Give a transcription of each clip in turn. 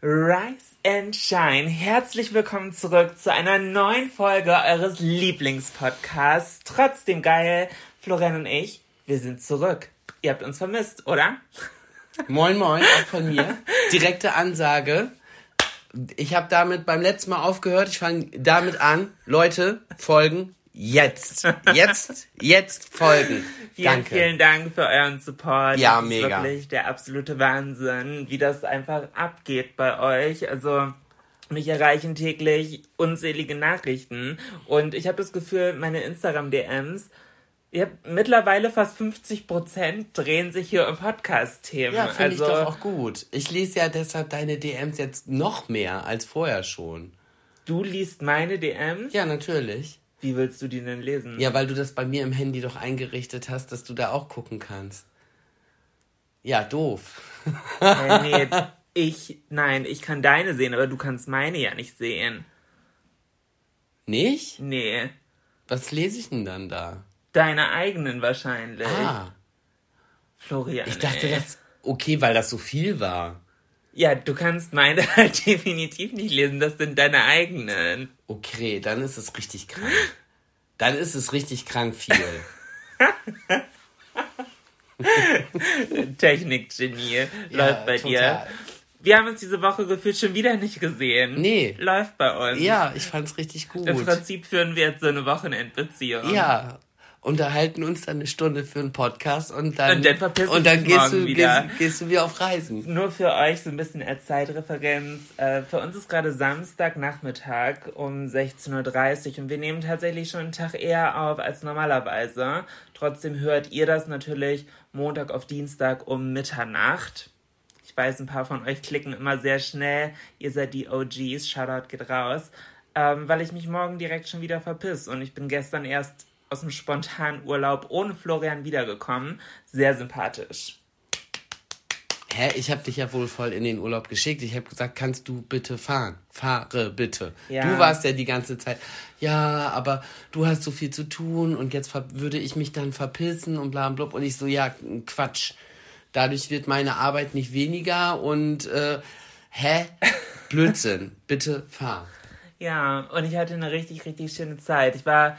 Rise and Shine. Herzlich willkommen zurück zu einer neuen Folge eures Lieblingspodcasts. Trotzdem geil. Florian und ich, wir sind zurück. Ihr habt uns vermisst, oder? Moin, moin, auch von mir. Direkte Ansage. Ich habe damit beim letzten Mal aufgehört. Ich fange damit an. Leute, folgen jetzt. Jetzt, jetzt folgen. Vielen, Danke. vielen Dank für euren Support. Ja, das mega. Ist wirklich der absolute Wahnsinn, wie das einfach abgeht bei euch. Also, mich erreichen täglich unzählige Nachrichten und ich habe das Gefühl, meine Instagram-DMs, ich hab mittlerweile fast 50% drehen sich hier um Podcast-Themen. Ja, finde also, ich doch auch gut. Ich lese ja deshalb deine DMs jetzt noch mehr als vorher schon. du liest meine DMs? Ja, natürlich. Wie willst du die denn lesen? Ja, weil du das bei mir im Handy doch eingerichtet hast, dass du da auch gucken kannst. Ja, doof. Äh, nee, ich, nein, ich kann deine sehen, aber du kannst meine ja nicht sehen. Nicht? Nee, Was lese ich denn dann da? deine eigenen wahrscheinlich. Ah, Florian. ich dachte, ey. das. Okay, weil das so viel war. Ja, du kannst meine halt definitiv nicht lesen, das sind deine eigenen. Okay, dann ist es richtig krank. Dann ist es richtig krank viel. Technikgenie läuft bei dir. total. Wir haben uns diese Woche gefühlt schon wieder nicht gesehen. Nee. Läuft bei uns. Ja, ich fand's richtig gut. Im Prinzip führen wir jetzt so eine Wochenendbeziehung. Ja. Unterhalten uns dann eine Stunde für einen Podcast und dann, Und dann und dann gehst du, wieder. Gehst, gehst du wieder auf Reisen. Nur für euch so ein bisschen als Zeitreferenz. Äh, für uns ist gerade Samstagnachmittag um 16.30 Uhr und wir nehmen tatsächlich schon einen Tag eher auf als normalerweise. Trotzdem hört ihr das natürlich Montag auf Dienstag um Mitternacht. Ich weiß, ein paar von euch klicken immer sehr schnell. Ihr seid die OGs. Shoutout geht raus. Ähm, weil ich mich morgen direkt schon wieder verpiss. Und ich bin gestern erst aus dem spontanen Urlaub ohne Florian wiedergekommen. Sehr sympathisch. Hä, ich habe dich ja wohl voll in den Urlaub geschickt. Ich habe gesagt, kannst du bitte fahren? Fahre bitte. Ja. Du warst ja die ganze Zeit, ja, aber du hast so viel zu tun und jetzt würde ich mich dann verpissen und bla bla. Und ich so, ja, Quatsch. Dadurch wird meine Arbeit nicht weniger und, äh, hä? Blödsinn. bitte fahr. Ja, und ich hatte eine richtig, richtig schöne Zeit. Ich war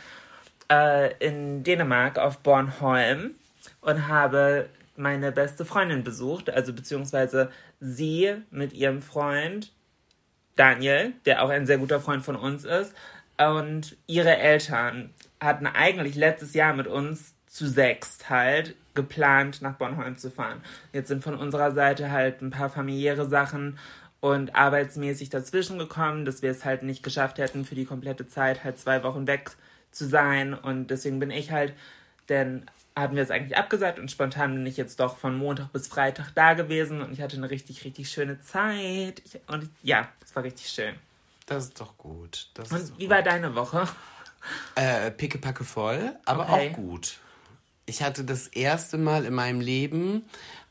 äh, in Dänemark auf Bornholm und habe meine beste Freundin besucht, also beziehungsweise sie mit ihrem Freund Daniel, der auch ein sehr guter Freund von uns ist, und ihre Eltern hatten eigentlich letztes Jahr mit uns zu sechst halt geplant, nach Bornholm zu fahren. Jetzt sind von unserer Seite halt ein paar familiäre Sachen und arbeitsmäßig dazwischen gekommen, dass wir es halt nicht geschafft hätten, für die komplette Zeit halt zwei Wochen weg zu sein. Und deswegen bin ich halt, denn hatten wir es eigentlich abgesagt und spontan bin ich jetzt doch von Montag bis Freitag da gewesen und ich hatte eine richtig, richtig schöne Zeit. Ich, und ja, es war richtig schön. Das ist doch gut. Das Und wie doch war deine Woche? Äh, pickepacke voll, aber Okay. auch gut. Ich hatte das erste Mal in meinem Leben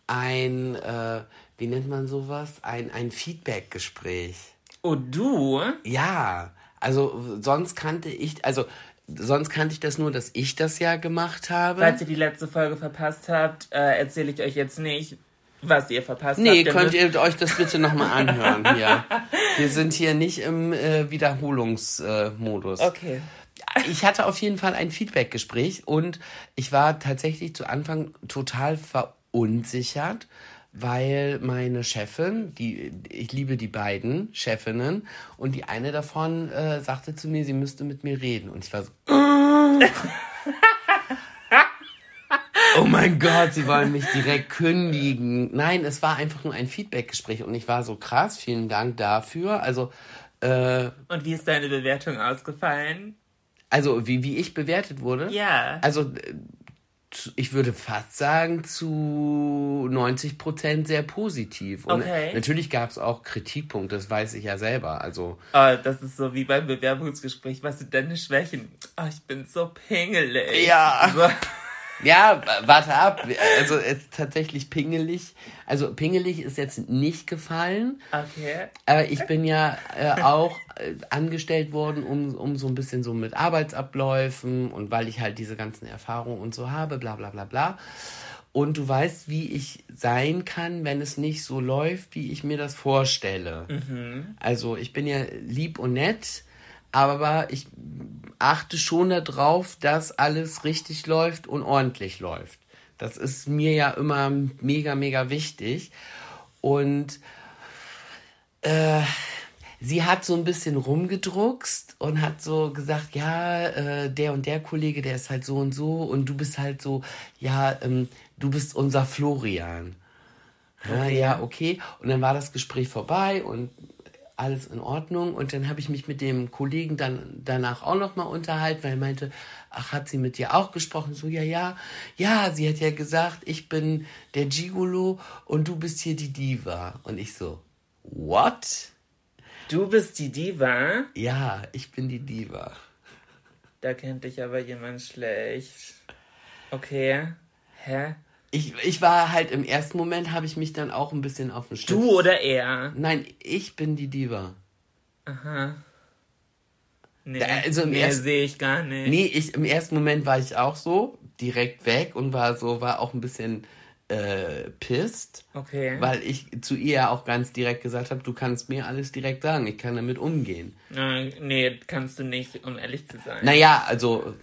ein, äh, wie nennt man sowas? Ein, ein Feedback-Gespräch. Oh, du? Ja, also sonst kannte ich, also sonst kannte ich das nur, dass ich das ja gemacht habe. Falls ihr die letzte Folge verpasst habt, äh, erzähle ich euch jetzt nicht, was ihr verpasst Nee, habt. Ihr könnt ihr euch das bitte nochmal anhören hier. Wir sind hier nicht im äh, Wiederholungsmodus. Okay. ich hatte auf jeden Fall ein Feedback-Gespräch und ich war tatsächlich zu Anfang total verunsichert, weil meine Chefin, die ich liebe die beiden Chefinnen, und die eine davon äh, sagte zu mir, sie müsste mit mir reden. Und ich war so. Oh mein Gott, sie wollen mich direkt kündigen. Nein, es war einfach nur ein Feedbackgespräch und ich war so krass. Vielen Dank dafür. Also, äh, Und wie ist deine Bewertung ausgefallen? also wie, wie ich bewertet wurde. Ja. Also, ich würde fast sagen, zu 90 Prozent sehr positiv. Und Okay. natürlich gab es auch Kritikpunkte, das weiß ich ja selber. Also, Oh, das ist so wie beim Bewerbungsgespräch. Was sind deine Schwächen? Oh, ich bin so pingelig. Ja. So. Ja, warte ab. Also es ist tatsächlich pingelig. Also pingelig ist jetzt nicht gefallen. Okay. Aber ich bin ja äh, auch äh, angestellt worden, um, um so ein bisschen so mit Arbeitsabläufen und weil ich halt diese ganzen Erfahrungen und so habe, bla bla bla bla. Und du weißt, wie ich sein kann, wenn es nicht so läuft, wie ich mir das vorstelle. Also ich bin ja lieb und nett, aber ich achte schon darauf, dass alles richtig läuft und ordentlich läuft. Das ist mir ja immer mega, mega wichtig. Und äh, sie hat so ein bisschen rumgedruckst und hat so gesagt, ja, äh, der und der Kollege, der ist halt so und so und du bist halt so, ja, ähm, du bist unser Florian. Ja, ja, okay. Und dann war das Gespräch vorbei und alles in Ordnung. Und dann habe ich mich mit dem Kollegen dann danach auch nochmal unterhalten, weil er meinte, ach, hat sie mit dir auch gesprochen? So, ja, ja. Ja, sie hat ja gesagt, ich bin der Gigolo und du bist hier die Diva. Und ich so, what? Du bist die Diva. Ja, ich bin die Diva. Da kennt dich aber jemand schlecht. Okay. Hä? Ich, ich war halt im ersten Moment, habe ich mich dann auch ein bisschen auf den Schlips. Du oder er? Nein, ich bin die Diva. Aha. Nee, Da- also im nee ersten- sehe ich gar nicht. Nee, ich, im ersten Moment war ich auch so, direkt weg und war so, war auch ein bisschen äh, pisst, Okay. weil ich zu ihr auch ganz direkt gesagt habe, du kannst mir alles direkt sagen, ich kann damit umgehen. Äh, nee, kannst du nicht, um ehrlich zu sein. Naja, also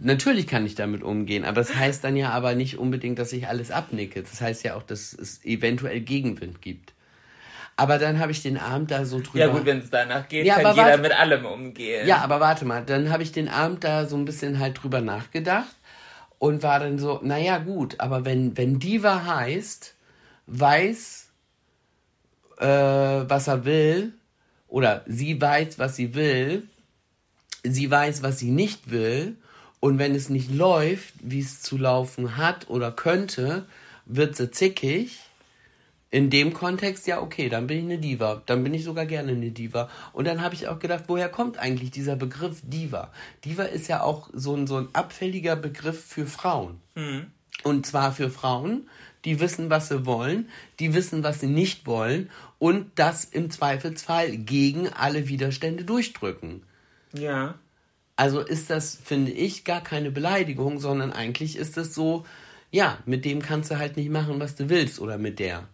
natürlich kann ich damit umgehen, aber das heißt dann ja aber nicht unbedingt, dass ich alles abnicke. Das heißt ja auch, dass es eventuell Gegenwind gibt. Aber dann habe ich den Abend da so drüber... Ja gut, wenn es danach geht, Ja, kann aber jeder warte- mit allem umgehen. Ja, aber warte mal, dann habe ich den Abend da so ein bisschen halt drüber nachgedacht und war dann so, naja gut, aber wenn, wenn Diva heißt, weiß, äh, was er will, oder sie weiß, was sie will, sie weiß, was sie nicht will, und wenn es nicht läuft, wie es zu laufen hat oder könnte, wird sie zickig. In dem Kontext, ja, okay, dann bin ich eine Diva. Dann bin ich sogar gerne eine Diva. Und dann habe ich auch gedacht, woher kommt eigentlich dieser Begriff Diva? Diva ist ja auch so ein, so ein abfälliger Begriff für Frauen. Und zwar für Frauen, die wissen, was sie wollen, die wissen, was sie nicht wollen und das im Zweifelsfall gegen alle Widerstände durchdrücken. Ja. Also ist das, finde ich, gar keine Beleidigung, sondern eigentlich ist es so, ja, mit dem kannst du halt nicht machen, was du willst oder mit der.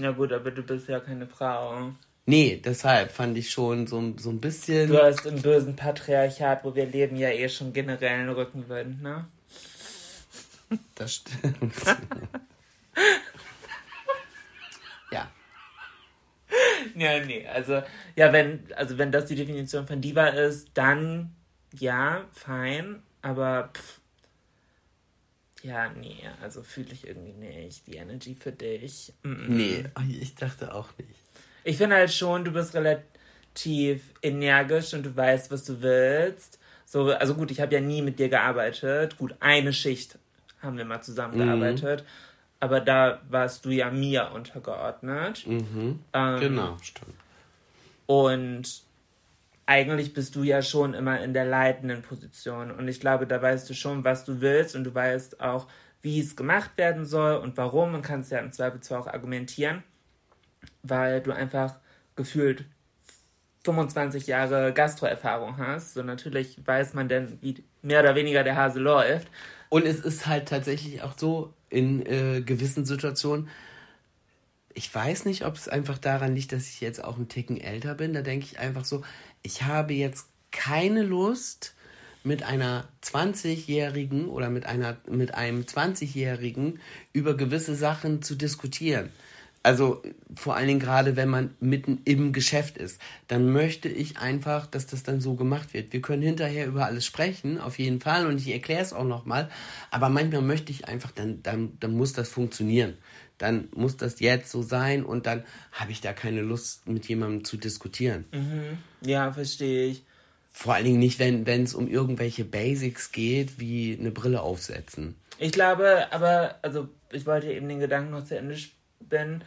Ja gut, aber du bist ja keine Frau. Nee, deshalb fand ich schon so, so ein bisschen. Du hast im bösen Patriarchat, wo wir leben, ja eh schon generell einen Rückenwind, ne? Das stimmt. ja. Ja, nee, also, ja, wenn, also wenn das die Definition von Diva ist, dann ja, fein, aber pff, ja, nee, also fühle ich irgendwie nicht. Die Energy für dich. Mm -mm. Nee, ich dachte auch nicht. Ich finde halt schon, du bist relativ energisch und du weißt, was du willst. So, also gut, ich habe ja nie mit dir gearbeitet. Gut, eine Schicht haben wir mal zusammengearbeitet. Aber da warst du ja mir untergeordnet. Ähm, Genau, stimmt. Und eigentlich bist du ja schon immer in der leitenden Position. Und ich glaube, da weißt du schon, was du willst und du weißt auch, wie es gemacht werden soll und warum und kannst ja im Zweifelsfall auch argumentieren, weil du einfach gefühlt 25 Jahre Gastroerfahrung hast. So natürlich weiß man denn, wie mehr oder weniger der Hase läuft. Und es ist halt tatsächlich auch so, in äh, gewissen Situationen, ich weiß nicht, ob es einfach daran liegt, dass ich jetzt auch einen Ticken älter bin. Da denke ich einfach so, ich habe jetzt keine Lust, mit einer 20-Jährigen oder mit einer mit einem 20-Jährigen über gewisse Sachen zu diskutieren. Also vor allen Dingen gerade, wenn man mitten im Geschäft ist, dann möchte ich einfach, dass das dann so gemacht wird. Wir können hinterher über alles sprechen, auf jeden Fall, und ich erkläre es auch nochmal. Aber manchmal möchte ich einfach, dann, dann, dann muss das funktionieren. Dann muss das jetzt so sein und dann habe ich da keine Lust, mit jemandem zu diskutieren. Mhm. Ja, verstehe ich. Vor allen Dingen nicht, wenn es um irgendwelche Basics geht, wie eine Brille aufsetzen. Ich glaube, aber, also ich wollte eben den Gedanken noch zu Ende spinnen.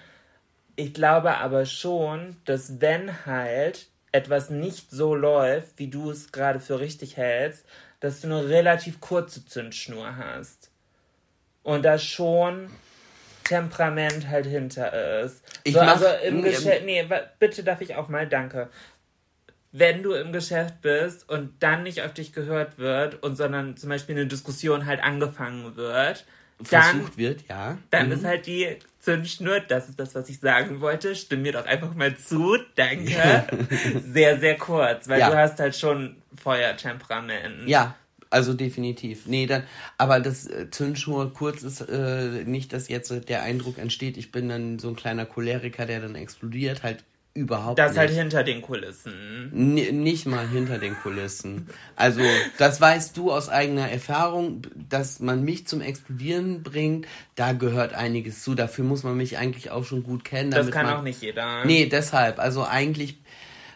Ich glaube aber schon, dass wenn halt etwas nicht so läuft, wie du es gerade für richtig hältst, dass du eine relativ kurze Zündschnur hast. Und da schon Temperament halt hinter ist. Ich so, also im Geschäft. Nee, bitte darf ich auch mal, danke wenn du im Geschäft bist und dann nicht auf dich gehört wird und sondern zum Beispiel eine Diskussion halt angefangen wird, versucht dann, wird, ja. Dann mhm. ist halt die Zündschnur, das ist das, was ich sagen wollte. Stimm mir doch einfach mal zu, danke. sehr, sehr kurz, weil ja. du hast halt schon Feuertemperament. Ja, also definitiv. Nee, dann, aber das äh, Zündschnur kurz ist äh, nicht, dass jetzt der Eindruck entsteht, ich bin dann so ein kleiner Choleriker, der dann explodiert, halt Überhaupt das nicht. halt hinter den Kulissen. N nicht mal hinter den Kulissen. Also, das weißt du aus eigener Erfahrung, dass man mich zum Explodieren bringt, da gehört einiges zu. Dafür muss man mich eigentlich auch schon gut kennen. Das kann man, auch nicht jeder. Nee, deshalb. Also eigentlich.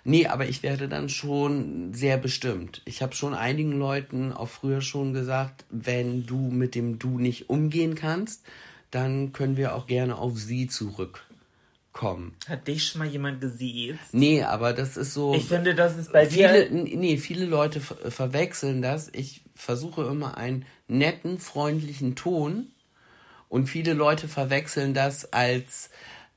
Nee, aber ich werde dann schon sehr bestimmt. Ich habe schon einigen Leuten auch früher schon gesagt, wenn du mit dem Du nicht umgehen kannst, dann können wir auch gerne auf sie zurück kommen. Hat dich schon mal jemand gesiezt? Nee, aber das ist so. Ich finde, das ist bei viele, dir. Nee, viele Leute verwechseln das. Ich versuche immer einen netten, freundlichen Ton und viele Leute verwechseln das als.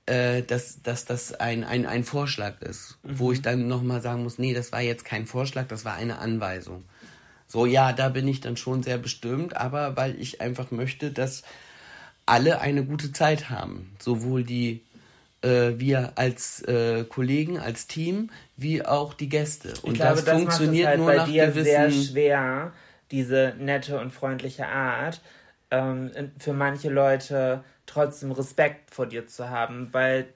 Äh, dass, dass das ein, ein, ein Vorschlag ist, mhm. wo ich dann nochmal sagen muss, nee, das war jetzt kein Vorschlag, das war eine Anweisung. So, ja, da bin ich dann schon sehr bestimmt, aber weil ich einfach möchte, dass alle eine gute Zeit haben. Sowohl die äh, wir als äh, Kollegen, als Team, wie auch die Gäste. Und ich glaube, das, das funktioniert halt nur bei dir gewissen... sehr schwer, diese nette und freundliche Art. Ähm, für manche Leute trotzdem Respekt vor dir zu haben, weil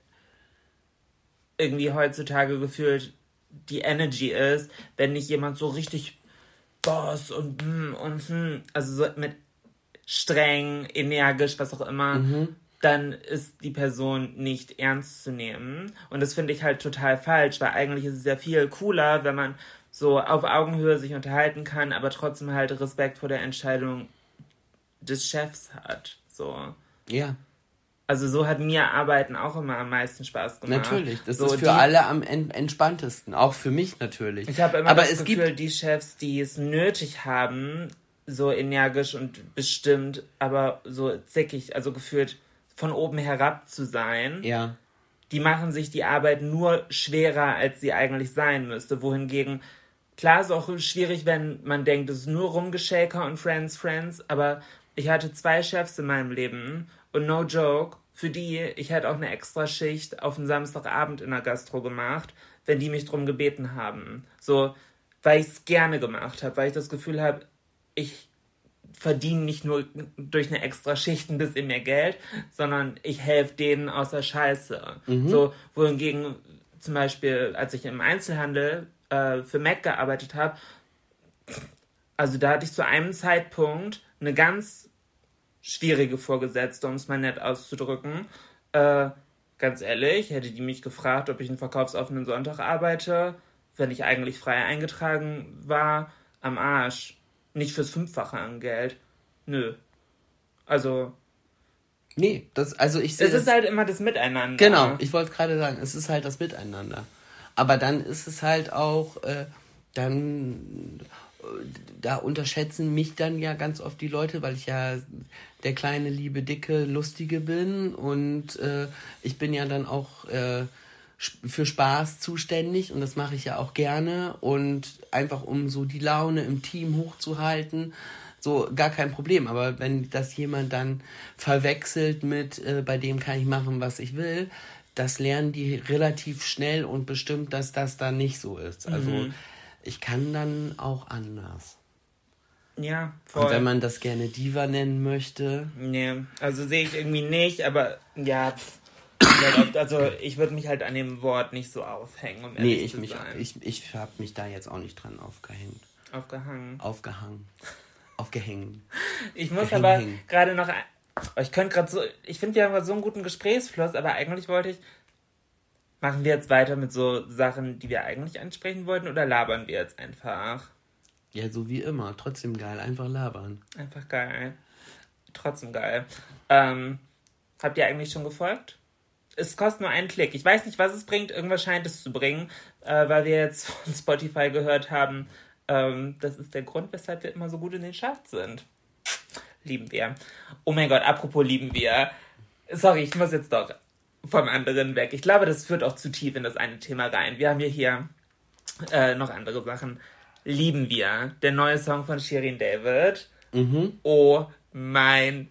irgendwie heutzutage gefühlt die Energy ist, wenn nicht jemand so richtig Boss und hm und hm, also so mit streng, energisch, was auch immer, mhm dann ist die Person nicht ernst zu nehmen. Und das finde ich halt total falsch, weil eigentlich ist es ja viel cooler, wenn man so auf Augenhöhe sich unterhalten kann, aber trotzdem halt Respekt vor der Entscheidung des Chefs hat. So. Ja. Also so hat mir Arbeiten auch immer am meisten Spaß gemacht. Natürlich, das so ist für die, alle am entspanntesten, auch für mich natürlich. Ich habe immer aber das es Gefühl, gibt die Chefs, die es nötig haben, so energisch und bestimmt, aber so zickig, also gefühlt von oben herab zu sein. Ja. Die machen sich die Arbeit nur schwerer, als sie eigentlich sein müsste. Wohingegen, klar ist auch schwierig, wenn man denkt, es ist nur Rumgeshaker und Friends, Friends, aber ich hatte zwei Chefs in meinem Leben und no joke, für die, ich hätte auch eine extra Schicht auf einen Samstagabend in der Gastro gemacht, wenn die mich drum gebeten haben. So, weil ich es gerne gemacht habe, weil ich das Gefühl habe, ich verdiene nicht nur durch eine extra Schicht ein bisschen mehr Geld, sondern ich helfe denen aus der Scheiße. Mhm. So, wohingegen zum Beispiel, als ich im Einzelhandel äh, für Mac gearbeitet habe, also da hatte ich zu einem Zeitpunkt eine ganz schwierige Vorgesetzte, um es mal nett auszudrücken. Äh, ganz ehrlich, hätte die mich gefragt, ob ich einen verkaufsoffenen Sonntag arbeite, wenn ich eigentlich frei eingetragen war, am Arsch nicht fürs Fünffache an Geld. Nö. Also. Nee, das, also ich sehe. Es ist halt immer das Miteinander. Genau, ich wollte gerade sagen, es ist halt das Miteinander. Aber dann ist es halt auch, äh, dann, da unterschätzen mich dann ja ganz oft die Leute, weil ich ja der kleine, liebe, dicke, lustige bin und äh, ich bin ja dann auch äh, für Spaß zuständig und das mache ich ja auch gerne und einfach um so die Laune im Team hochzuhalten, so gar kein Problem. Aber wenn das jemand dann verwechselt mit, äh, bei dem kann ich machen, was ich will, das lernen die relativ schnell und bestimmt, dass das dann nicht so ist. Also mhm. Ich kann dann auch anders. Ja, Und wenn man das gerne Diva nennen möchte. Nee, also sehe ich irgendwie nicht, aber ja, also ich würde mich halt an dem Wort nicht so aufhängen, um Nee, ich, mich, ich, ich habe mich da jetzt auch nicht dran aufgehängt. Aufgehangen. Aufgehangen. Aufgehängt. Ich muss Gehängt. aber gerade noch. Oh, ich könnte gerade so. Ich finde, wir haben gerade so einen guten Gesprächsfluss, aber eigentlich wollte ich. Machen wir jetzt weiter mit so Sachen, die wir eigentlich ansprechen wollten, oder labern wir jetzt einfach? Ja, so wie immer. Trotzdem geil. Einfach labern. Einfach geil. Trotzdem geil. Ähm, habt ihr eigentlich schon gefolgt? Es kostet nur einen Klick. Ich weiß nicht, was es bringt. Irgendwas scheint es zu bringen, äh, weil wir jetzt von Spotify gehört haben. Ähm, das ist der Grund, weshalb wir immer so gut in den Charts sind. Lieben wir. Oh mein Gott, apropos lieben wir. Sorry, ich muss jetzt doch vom anderen weg. Ich glaube, das führt auch zu tief in das eine Thema rein. Wir haben ja hier äh, noch andere Sachen. Lieben wir. Der neue Song von Shirin David. Oh mein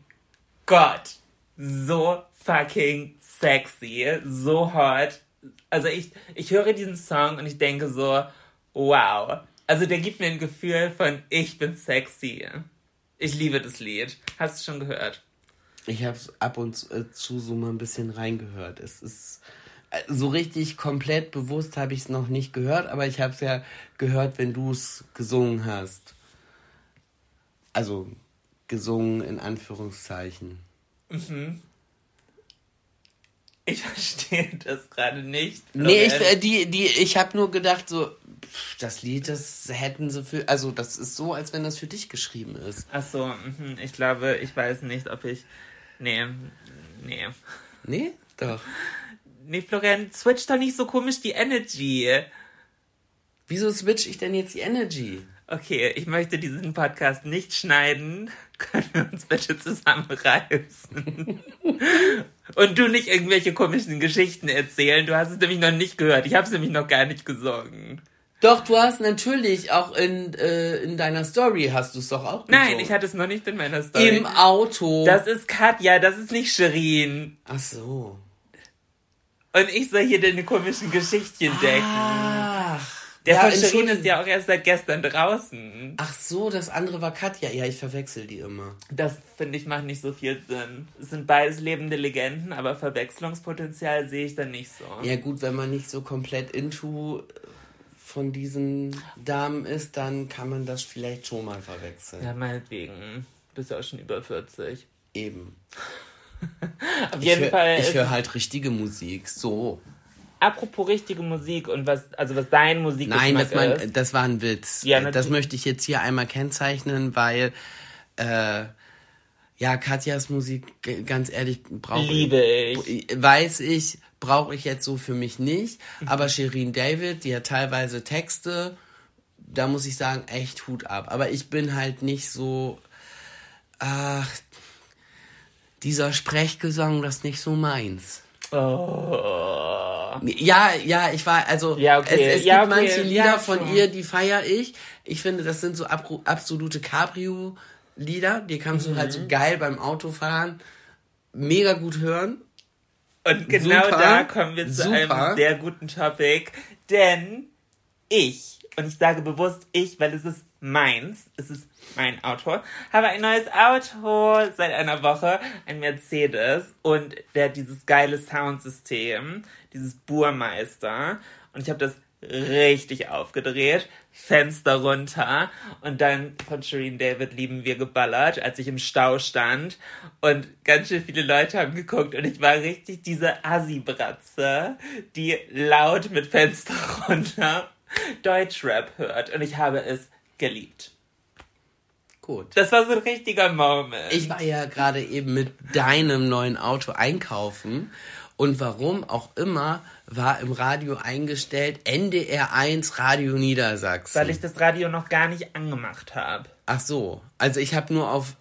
Gott. So fucking sexy. So hot. Also ich, ich höre diesen Song und ich denke so, wow. Also der gibt mir ein Gefühl von, ich bin sexy. Ich liebe das Lied. Hast du schon gehört? Ich habe ab und zu, äh, zu so mal ein bisschen reingehört. Es ist äh, so richtig komplett bewusst habe ich es noch nicht gehört, aber ich habe es ja gehört, wenn du es gesungen hast. Also gesungen in Anführungszeichen. Ich verstehe das gerade nicht. Nee, ich, äh, die, die, ich habe nur gedacht, so, pff, das Lied, das hätten sie für. Also, das ist so, als wenn das für dich geschrieben ist. Ach so, mhm. ich glaube, ich weiß nicht, ob ich. Nee, nee. Nee? Doch. Nee, Florian, switch doch nicht so komisch die Energy. Wieso switch ich denn jetzt die Energy? Okay, ich möchte diesen Podcast nicht schneiden. Können wir uns bitte zusammenreißen? Und du nicht irgendwelche komischen Geschichten erzählen. Du hast es nämlich noch nicht gehört. Ich habe es nämlich noch gar nicht gesungen. Doch, du hast natürlich auch in, äh, in deiner Story hast du es doch auch Nein, gesungen. ich hatte es noch nicht in meiner Story. Im Auto. das ist Katja, das ist nicht Shirin. Ach so. Und ich soll hier deine komischen Geschichtchen decken. Ach. Der ja, von Shirin ist ja auch erst seit gestern draußen. Ach so, das andere war Katja. Ja, ich verwechsel die immer. Das finde ich macht nicht so viel Sinn. Es sind beides lebende Legenden, aber Verwechslungspotenzial sehe ich dann nicht so. Ja gut, wenn man nicht so komplett into von diesen Damen ist, dann kann man das vielleicht schon mal verwechseln. Ja, meinetwegen. Bist ja auch schon über 40. Eben. Auf Ich jeden hör- Fall. Ich höre halt richtige Musik. So. apropos richtige Musik und was, also was dein Musikgeschmack Nein, das, mein, ist. das war ein Witz. Ja, das möchte ich jetzt hier einmal kennzeichnen, weil äh, ja, Katjas Musik, ganz ehrlich, brauche Liebe ich. ich. Weiß ich, brauche ich jetzt so für mich nicht. Mhm. Aber Shirin David, die hat teilweise Texte, da muss ich sagen, echt Hut ab. Aber ich bin halt nicht so. Ach, dieser Sprechgesang, das ist nicht so meins. Oh. Ja, ja, ich war, also Ja, okay. es, es Ja, gibt okay. manche Lieder Ja, von ihr, die feiere ich. Ich finde, das sind so absolute Cabrio-Lieder. Die kannst du halt Mhm. so geil beim Autofahren mega gut hören. Und genau Super. da kommen wir zu Super. einem sehr guten Topic, denn ich, und ich sage bewusst ich, weil es ist meins, es ist mein Auto, habe ein neues Auto seit einer Woche, ein Mercedes, und der hat dieses geile Soundsystem, dieses Burmeister, und ich habe das richtig aufgedreht, Fenster runter und dann von Shireen David lieben wir geballert, als ich im Stau stand und ganz schön viele Leute haben geguckt und ich war richtig diese Assi-Bratze, die laut mit Fenster runter Deutschrap hört und ich habe es geliebt. Gut. Das war so ein richtiger Moment. Ich war ja gerade eben mit deinem neuen Auto einkaufen und warum auch immer war im Radio eingestellt NDR 1 Radio Niedersachsen. weil ich das Radio noch gar nicht angemacht habe. Ach so, also ich habe nur auf,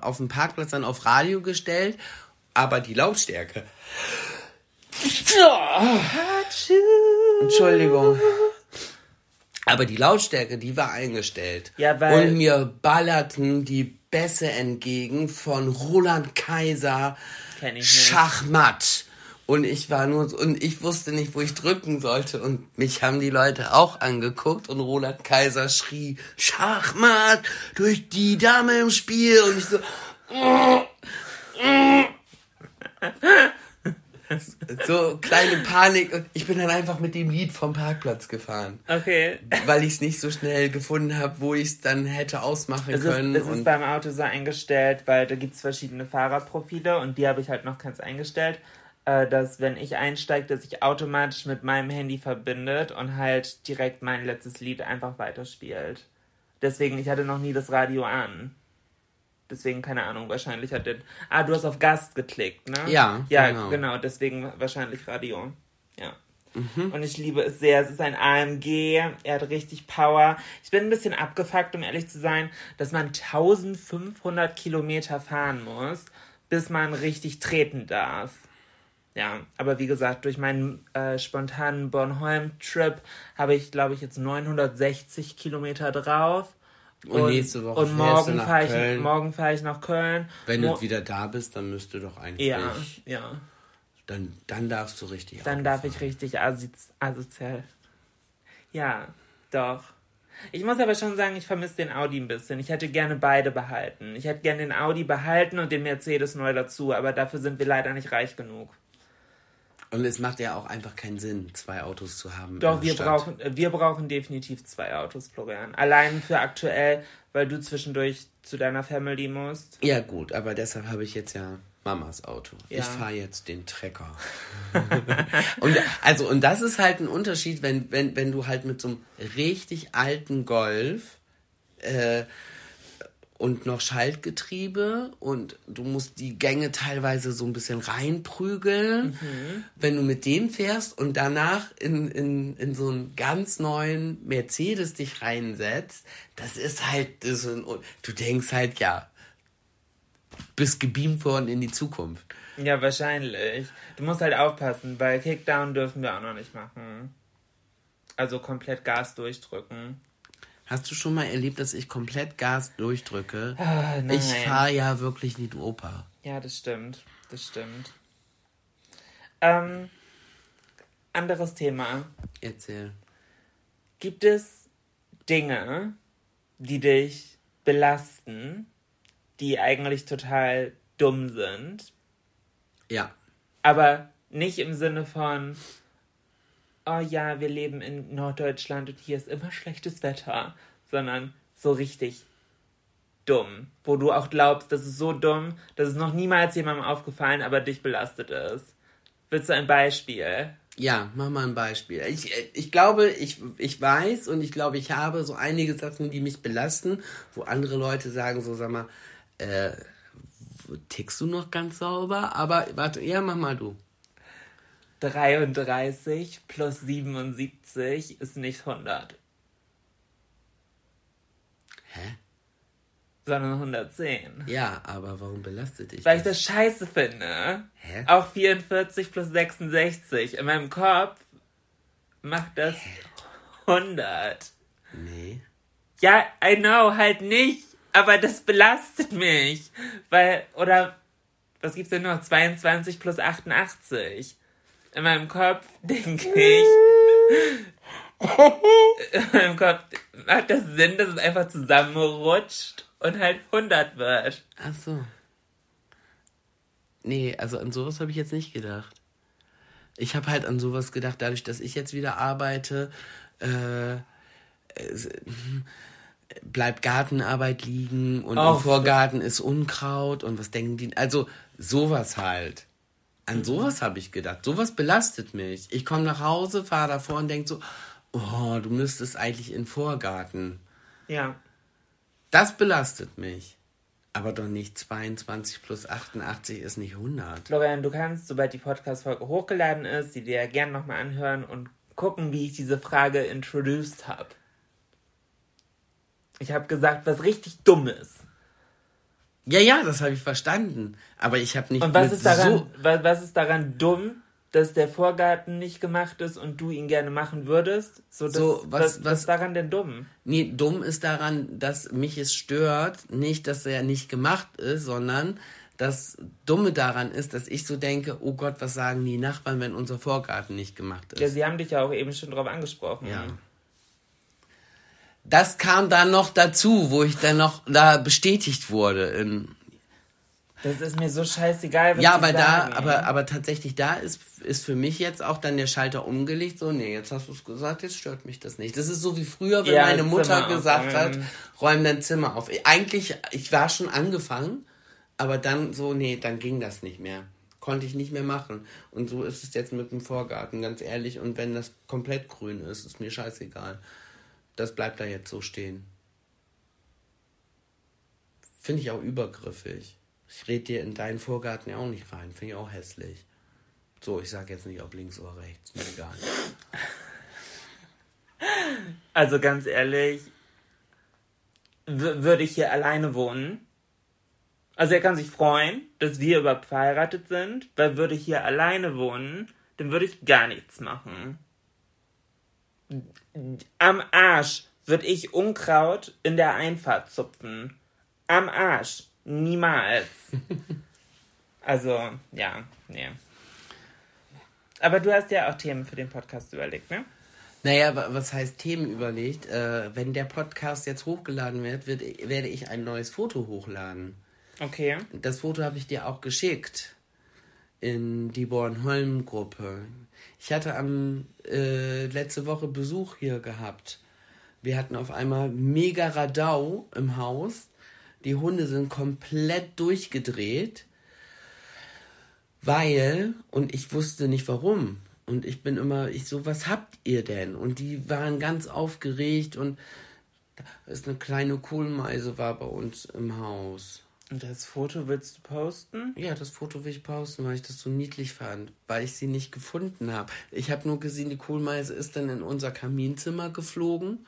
auf dem Parkplatz dann auf Radio gestellt, aber die Lautstärke. Entschuldigung. Aber die Lautstärke, die war eingestellt. Ja, weil- Und mir ballerten die Bässe entgegen von Roland Kaiser. Schachmatt Und ich war nur so, und ich wusste nicht, wo ich drücken sollte. Und mich haben die Leute auch angeguckt und Roland Kaiser schrie, Schachmatt durch die Dame im Spiel. Und ich so, so kleine Panik. Und ich bin dann einfach mit dem Lied vom Parkplatz gefahren. Okay. Weil ich es nicht so schnell gefunden habe, wo ich es dann hätte ausmachen Es können. ist, es ist beim Auto so eingestellt, weil da gibt es verschiedene Fahrerprofile und die habe ich halt noch ganz eingestellt, äh, dass wenn ich einsteige, dass sich automatisch mit meinem Handy verbindet und halt direkt mein letztes Lied einfach weiterspielt. Deswegen, ich hatte noch nie das Radio an. Deswegen, keine Ahnung, wahrscheinlich hat der. Ah, du hast auf Gast geklickt, ne? Ja, Ja, genau. genau, deswegen wahrscheinlich Radio. Ja. Mhm. Und ich liebe es sehr. Es ist ein AMG. Er hat richtig Power. Ich bin ein bisschen abgefuckt, um ehrlich zu sein, dass man 1500 Kilometer fahren muss, bis man richtig treten darf. Ja, aber wie gesagt, durch meinen äh, spontanen Bornholm-Trip habe ich, glaube ich, jetzt 960 Kilometer drauf. Und nächste Woche und morgen nach fahre ich, Köln. morgen fahre ich nach Köln. wenn Mo du wieder da bist, dann müsste doch eigentlich. Ja, ja. Dann, dann darfst du richtig. Dann darf fahren. ich richtig asozi asozial. Ja, doch. Ich muss aber schon sagen, ich vermisse den Audi ein bisschen. Ich hätte gerne beide behalten. Ich hätte gerne den Audi behalten und den Mercedes neu dazu, aber dafür sind wir leider nicht reich genug. Und es macht ja auch einfach keinen Sinn, zwei Autos zu haben. Doch, wir Stadt. brauchen, äh, wir brauchen definitiv zwei Autos, Florian. Allein für aktuell, weil du zwischendurch zu deiner Family musst. Ja, gut, aber deshalb habe ich jetzt ja Mamas Auto. Ja. Ich fahre jetzt den Trecker. und also und das ist halt ein Unterschied, wenn wenn wenn du halt mit so einem richtig alten Golf äh, und noch Schaltgetriebe und du musst die Gänge teilweise so ein bisschen reinprügeln, wenn du mit dem fährst und danach in, in, in so einen ganz neuen Mercedes dich reinsetzt, das ist halt, das ist ein, du denkst halt, ja, bist gebeamt worden in die Zukunft. Ja, wahrscheinlich. Du musst halt aufpassen, weil Kickdown dürfen wir auch noch nicht machen. Also komplett Gas durchdrücken. Hast du schon mal erlebt, dass ich komplett Gas durchdrücke? Ah, ich fahre ja wirklich du Opa. Ja, das stimmt. Das stimmt. Ähm, anderes Thema. Erzähl. Gibt es Dinge, die dich belasten, die eigentlich total dumm sind, Ja. aber nicht im Sinne von, oh ja, wir leben in Norddeutschland und hier ist immer schlechtes Wetter, sondern so richtig dumm, wo du auch glaubst, das ist so dumm, das ist noch niemals jemandem aufgefallen, aber dich belastet es. Willst du ein Beispiel? Ja, mach mal ein Beispiel. Ich, ich glaube, ich, ich weiß und ich glaube, ich habe so einige Sachen, die mich belasten, wo andere Leute sagen, so sag mal, äh, tickst du noch ganz sauber? Aber warte, ja, mach mal du. 33 plus 77 ist nicht 100. Hä? Sondern 110. Ja, aber warum belastet dich Weil ich das scheiße finde. Hä? Auch 44 plus 66. In meinem Kopf macht das 100. Nee. Ja, I know, halt nicht. Aber das belastet mich. Weil, oder, was gibt's denn noch? 22 plus 88. In meinem Kopf denke ich. in meinem Kopf macht das Sinn, dass es einfach zusammenrutscht und halt 100 wird. Ach so. Nee, also an sowas habe ich jetzt nicht gedacht. Ich habe halt an sowas gedacht, dadurch, dass ich jetzt wieder arbeite, äh, es, bleibt Gartenarbeit liegen und Auch im Vorgarten ist Unkraut und was denken die? Also sowas halt. An sowas habe ich gedacht. Sowas belastet mich. Ich komme nach Hause, fahre davor und denke so, oh, du müsstest eigentlich in den Vorgarten. Ja. Das belastet mich. Aber doch nicht 22 plus 88 ist nicht 100. Florian, du kannst, sobald die Podcast-Folge hochgeladen ist, die dir gerne nochmal anhören und gucken, wie ich diese Frage introduced habe. Ich habe gesagt, was richtig dumm ist. Ja, ja, das habe ich verstanden. Aber ich habe nicht Und was ist daran, so... wa- was ist daran dumm, dass der Vorgarten nicht gemacht ist und du ihn gerne machen würdest? So, das, So, was- was, was was- ist daran denn dumm? Nee, dumm ist daran, dass mich es stört, nicht, dass er nicht gemacht ist, sondern das Dumme daran ist, dass ich so denke, oh Gott, was sagen die Nachbarn, wenn unser Vorgarten nicht gemacht ist? Ja, sie haben dich ja auch eben schon drauf angesprochen. Ja. Das kam dann noch dazu, wo ich dann noch da bestätigt wurde. In, Das ist mir so scheißegal, was ja, aber da, sagen. aber, aber tatsächlich da ist, ist für mich jetzt auch dann der Schalter umgelegt. So, nee, jetzt hast du es gesagt, jetzt stört mich das nicht. Das ist so wie früher, wenn Ja, meine Mutter Zimmer gesagt hat, aufräumen. räum dein Zimmer auf. Eigentlich, ich war schon angefangen, aber dann so, nee, dann ging das nicht mehr. Konnte ich nicht mehr machen. Und so ist es jetzt mit dem Vorgarten, ganz ehrlich. Und wenn das komplett grün ist, ist mir scheißegal. Das bleibt da jetzt so stehen. Finde ich auch übergriffig. Ich rede dir in deinen Vorgarten ja auch nicht rein. Finde ich auch hässlich. So, ich sage jetzt nicht, ob links oder rechts. Mir egal. Also ganz ehrlich, würde ich hier alleine wohnen. Also er kann sich freuen, dass wir überhaupt verheiratet sind, weil würde ich hier alleine wohnen, dann würde ich gar nichts machen. Am Arsch würde ich Unkraut in der Einfahrt zupfen. Am Arsch. Niemals. Also, ja, nee. Aber du hast ja auch Themen für den Podcast überlegt, ne? Naja, wa- was heißt Themen überlegt? Äh, wenn der Podcast jetzt hochgeladen wird, wird, werde ich ein neues Foto hochladen. Okay. Das Foto habe ich dir auch geschickt in die Bornholm-Gruppe. Ich hatte am äh, letzte Woche Besuch hier gehabt. Wir hatten auf einmal mega Radau im Haus. Die Hunde sind komplett durchgedreht, weil, und ich wusste nicht warum. Und ich bin immer, ich so, was habt ihr denn? Und die waren ganz aufgeregt und ist eine kleine Kohlmeise war bei uns im Haus. Und das Foto willst du posten? Ja, das Foto will ich posten, weil ich das so niedlich fand, weil ich sie nicht gefunden habe. Ich habe nur gesehen, die Kohlmeise ist dann in unser Kaminzimmer geflogen.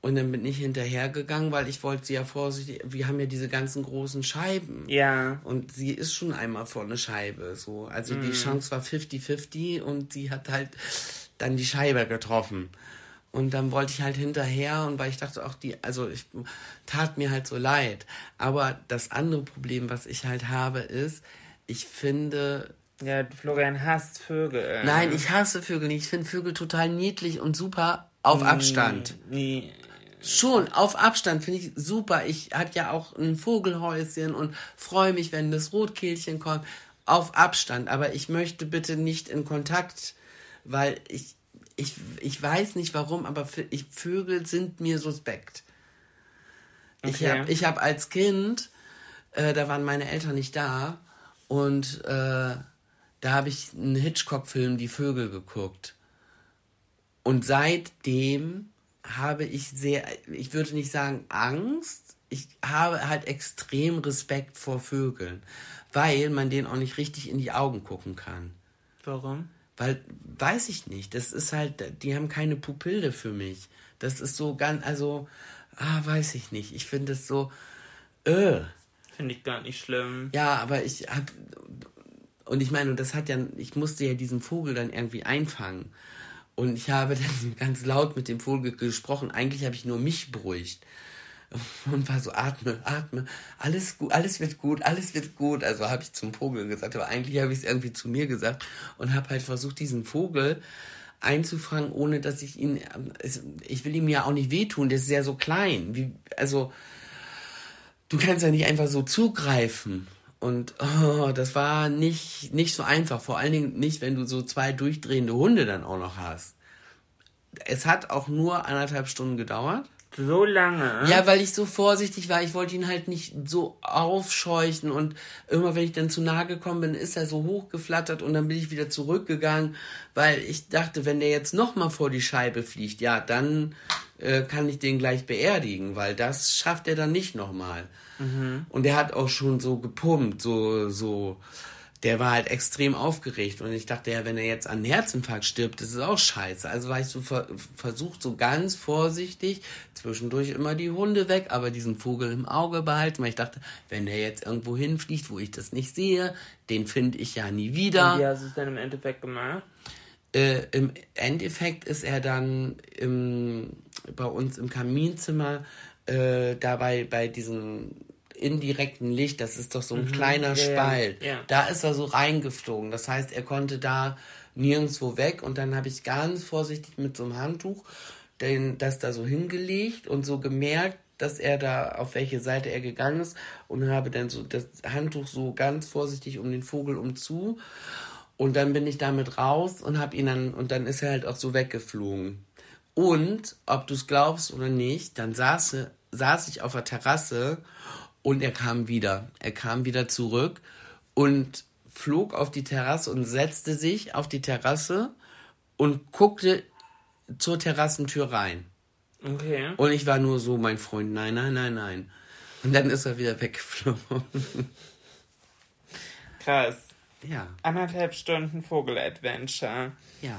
Und dann bin ich hinterhergegangen, weil ich wollte sie ja vorsichtig. Wir haben ja diese ganzen großen Scheiben. Ja. Und sie ist schon einmal vor eine Scheibe. So. Also die Chance war 50-50 und sie hat halt dann die Scheibe getroffen. Und dann wollte ich halt hinterher und weil ich dachte auch die, also ich tat mir halt so leid. Aber das andere Problem, was ich halt habe, ist, ich finde, Ja, Florian hasst Vögel. nein, ich hasse Vögel nicht. Ich finde Vögel total niedlich und super auf Abstand. Nee. Schon, auf Abstand finde ich super. Ich habe ja auch ein Vogelhäuschen und freue mich, wenn das Rotkehlchen kommt. Auf Abstand. Aber ich möchte bitte nicht in Kontakt, weil ich, ich, ich weiß nicht warum, aber ich, Vögel sind mir suspekt. Ich Okay. habe ich hab als Kind, äh, da waren meine Eltern nicht da und äh, da habe ich einen Hitchcock-Film, Die Vögel, geguckt. Und seitdem habe ich sehr, ich würde nicht sagen Angst, ich habe halt extrem Respekt vor Vögeln, weil man denen auch nicht richtig in die Augen gucken kann. Warum? Weil, weiß ich nicht, das ist halt, die haben keine Pupille für mich. Das ist so ganz, also, ah, weiß ich nicht. Ich finde es so, äh. Finde ich gar nicht schlimm. Ja, aber ich hab. Und ich meine, und das hat ja. Ich musste ja diesen Vogel dann irgendwie einfangen. Und ich habe dann ganz laut mit dem Vogel gesprochen. Eigentlich habe ich nur mich beruhigt. Und war so, atme, atme, alles gut, alles wird gut, alles wird gut. Also habe ich zum Vogel gesagt, aber eigentlich habe ich es irgendwie zu mir gesagt und habe halt versucht, diesen Vogel einzufangen, ohne dass ich ihn, ich will ihm ja auch nicht wehtun, der ist ja so klein. Wie, also, du kannst ja nicht einfach so zugreifen. Und oh, das war nicht, nicht so einfach. Vor allen Dingen nicht, wenn du so zwei durchdrehende Hunde dann auch noch hast. Es hat auch nur anderthalb Stunden gedauert. So lange? Ja, weil ich so vorsichtig war. Ich wollte ihn halt nicht so aufscheuchen. Und immer wenn ich dann zu nahe gekommen bin, ist er so hochgeflattert und dann bin ich wieder zurückgegangen, weil ich dachte, wenn der jetzt nochmal vor die Scheibe fliegt, ja, dann äh, kann ich den gleich beerdigen, weil das schafft er dann nicht nochmal. Und der hat auch schon so gepumpt, so, so, der war halt extrem aufgeregt. Und ich dachte, ja, wenn er jetzt an Herzinfarkt stirbt, das ist auch scheiße. Also war ich so ver versucht, so ganz vorsichtig, zwischendurch immer die Hunde weg, aber diesen Vogel im Auge behalten, weil ich dachte, wenn der jetzt irgendwo hinfliegt, wo ich das nicht sehe, den finde ich ja nie wieder. Und wie hast du es denn im Endeffekt gemacht? Äh, Im Endeffekt ist er dann im, bei uns im Kaminzimmer äh, dabei bei diesen indirekten Licht, das ist doch so ein kleiner Mhm. Ja, ja. Spalt. Ja. Da ist er so reingeflogen. Das heißt, er konnte da nirgendwo weg und dann habe ich ganz vorsichtig mit so einem Handtuch den, das da so hingelegt und so gemerkt, dass er da auf welche Seite er gegangen ist und habe dann so das Handtuch so ganz vorsichtig um den Vogel umzu und dann bin ich damit raus und habe ihn dann und dann ist er halt auch so weggeflogen. Und ob du es glaubst oder nicht, dann saß, saß ich auf der Terrasse und er kam wieder. Er kam wieder zurück und flog auf die Terrasse und setzte sich auf die Terrasse und guckte zur Terrassentür rein. Okay. Und ich war nur so, mein Freund, nein, nein, nein, nein. Und dann ist er wieder weggeflogen. Krass. Ja, Anderthalb Stunden Vogel-Adventure. ja.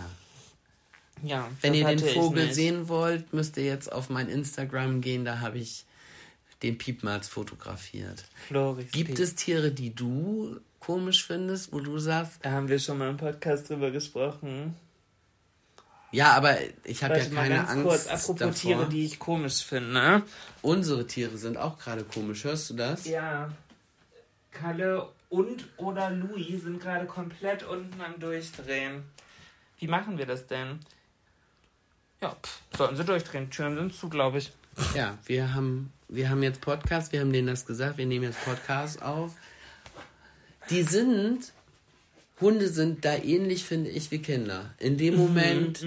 Ja. Wenn ihr den Vogel sehen wollt, müsst ihr jetzt auf mein Instagram gehen, da habe ich den Piepmatz fotografiert. Floris Gibt Piep. es Tiere, die du komisch findest, wo du sagst, Da haben wir schon mal im Podcast drüber gesprochen. ja, aber ich habe ja keine Angst kurz, apropos davor. Tiere, die ich komisch finde. Unsere Tiere sind auch gerade komisch, hörst du das? Ja. Kalle und oder Louis sind gerade komplett unten am Durchdrehen. Wie machen wir das denn? Ja, pff, sollten sie durchdrehen. Türen sind zu, glaube ich. Ja, wir haben, wir haben jetzt Podcast, wir haben denen das gesagt, wir nehmen jetzt Podcast auf. Die sind, Hunde sind da ähnlich, finde ich, wie Kinder. In dem Moment,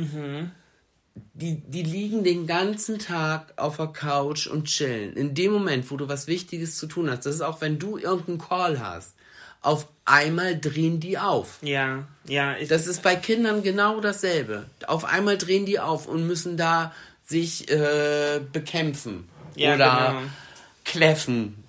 die, die liegen den ganzen Tag auf der Couch und chillen. In dem Moment, wo du was Wichtiges zu tun hast, das ist auch, wenn du irgendeinen Call hast, auf einmal drehen die auf. Ja, ja, ich. Das ist bei Kindern genau dasselbe. Auf einmal drehen die auf und müssen da sich äh, bekämpfen Ja, oder genau. kläffen.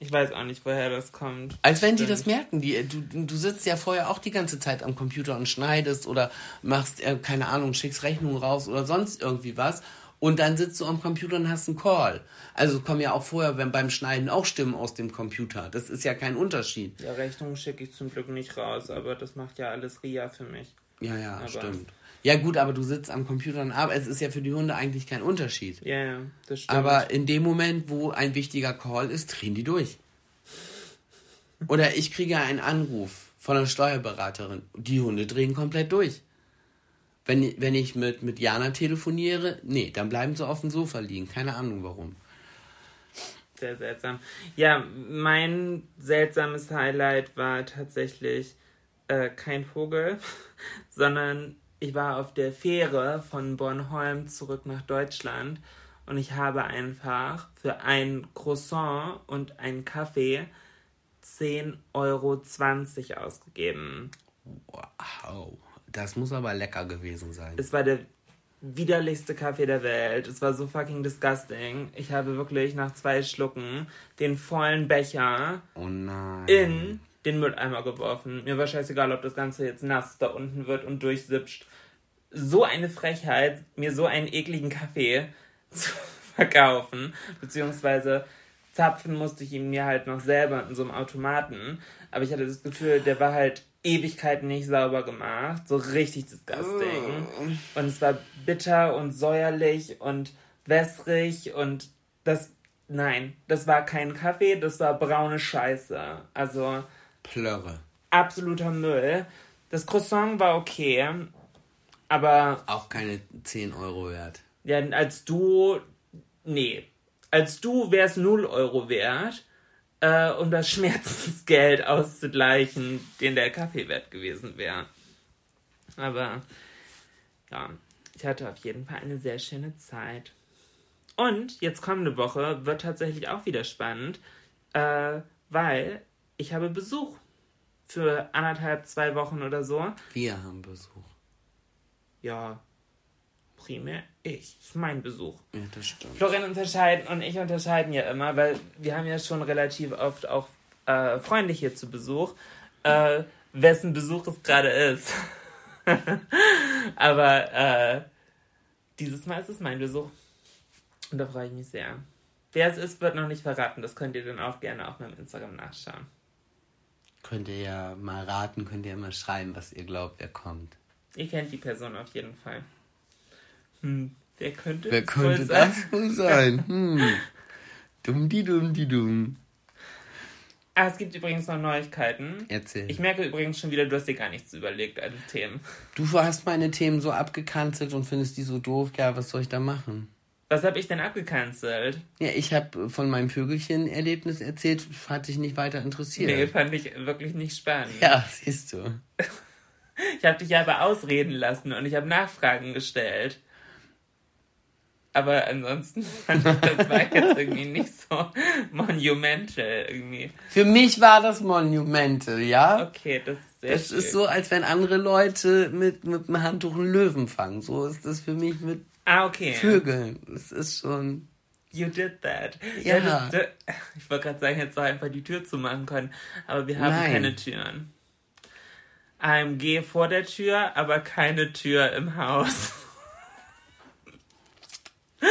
ich weiß auch nicht, woher das kommt. Als wenn die Stimmt. das merken. Die, du, du sitzt ja vorher auch die ganze Zeit am Computer und schneidest oder machst, äh, keine Ahnung, schickst Rechnungen raus oder sonst irgendwie was. Und dann sitzt du am Computer und hast einen Call. Also kommen ja auch vorher wenn beim Schneiden auch Stimmen aus dem Computer. Das ist ja kein Unterschied. Ja, Rechnung schicke ich zum Glück nicht raus, aber das macht ja alles Ria für mich. Ja, ja, Aber- stimmt. Ja gut, aber du sitzt am Computer und arbeitest. Es ist ja für die Hunde eigentlich kein Unterschied. Ja, ja, das stimmt. Aber in dem Moment, wo ein wichtiger Call ist, drehen die durch. Oder ich kriege einen Anruf von einer Steuerberaterin. Die Hunde drehen komplett durch. Wenn, wenn ich mit, mit Jana telefoniere, nee, dann bleiben sie auf dem Sofa liegen. Keine Ahnung warum. Sehr seltsam. Ja, mein seltsames Highlight war tatsächlich äh, kein Vogel, sondern ich war auf der Fähre von Bornholm zurück nach Deutschland und ich habe einfach für ein Croissant und einen Kaffee 10,20 Euro ausgegeben. Wow. Das muss aber lecker gewesen sein. Es war der widerlichste Kaffee der Welt. Es war so fucking disgusting. Ich habe wirklich nach zwei Schlucken den vollen Becher Oh nein. in den Mülleimer geworfen. Mir war scheißegal, ob das Ganze jetzt nass da unten wird und durchsipscht. So eine Frechheit, mir so einen ekligen Kaffee zu verkaufen, beziehungsweise zapfen musste ich ihn mir halt noch selber in so einem Automaten. Aber ich hatte das Gefühl, der war halt Ewigkeiten nicht sauber gemacht. So richtig disgusting. Und es war bitter und säuerlich und wässrig und das. Nein, das war kein Kaffee, das war braune Scheiße. Also Plörre. absoluter Müll. Das Croissant war okay, aber Auch keine 10 Euro wert. ja, als du. Nee. Als du wär's 0 Euro wert, äh, um das Schmerzensgeld auszugleichen, den der Kaffee wert gewesen wäre. Aber ja, ich hatte auf jeden Fall eine sehr schöne Zeit. Und jetzt kommende Woche wird tatsächlich auch wieder spannend, äh, weil ich habe Besuch für anderthalb, zwei Wochen oder so. Wir haben Besuch. Ja, primär ich. Das ist mein Besuch. Ja, das stimmt. Florin unterscheiden und ich unterscheiden ja immer, weil wir haben ja schon relativ oft auch äh, Freunde hier zu Besuch, äh, wessen Besuch es gerade ist. Aber äh, dieses Mal ist es mein Besuch. Und da freue ich mich sehr. Wer es ist, wird noch nicht verraten. Das könnt ihr dann auch gerne auf meinem Instagram nachschauen. Könnt ihr ja mal raten, könnt ihr ja mal schreiben, was ihr glaubt, wer kommt. Ihr kennt die Person auf jeden Fall. Hm, wer könnte Wer wohl könnte sein? das wohl sein? Hm. Dumm die dumm die dumm. Ah, es gibt übrigens noch Neuigkeiten. Erzähl. Ich merke übrigens schon wieder, du hast dir gar nichts überlegt, also Themen. Du hast meine Themen so abgekanzelt und findest die so doof. Ja, was soll ich da machen? Was habe ich denn abgecancelt? Ja, ich habe von meinem Vögelchen-Erlebnis erzählt, hat dich nicht weiter interessiert. Nee, fand ich wirklich nicht spannend. Ja, siehst du. Ich habe dich ja aber ausreden lassen und ich habe Nachfragen gestellt. Aber ansonsten fand ich, das war jetzt irgendwie nicht so monumental irgendwie. Für mich war das Monumental, ja? Okay, das ist sehr Es schön. ist so, als wenn andere Leute mit, mit einem Handtuch einen Löwen fangen. So ist das für mich mit Ah, okay. Vögeln. Es ist schon. You did that. Ja. das, du- ich wollte gerade sagen, hättest du einfach die Tür zumachen können. Aber wir haben Nein. keine Türen. AMG vor der Tür, aber keine Tür im Haus.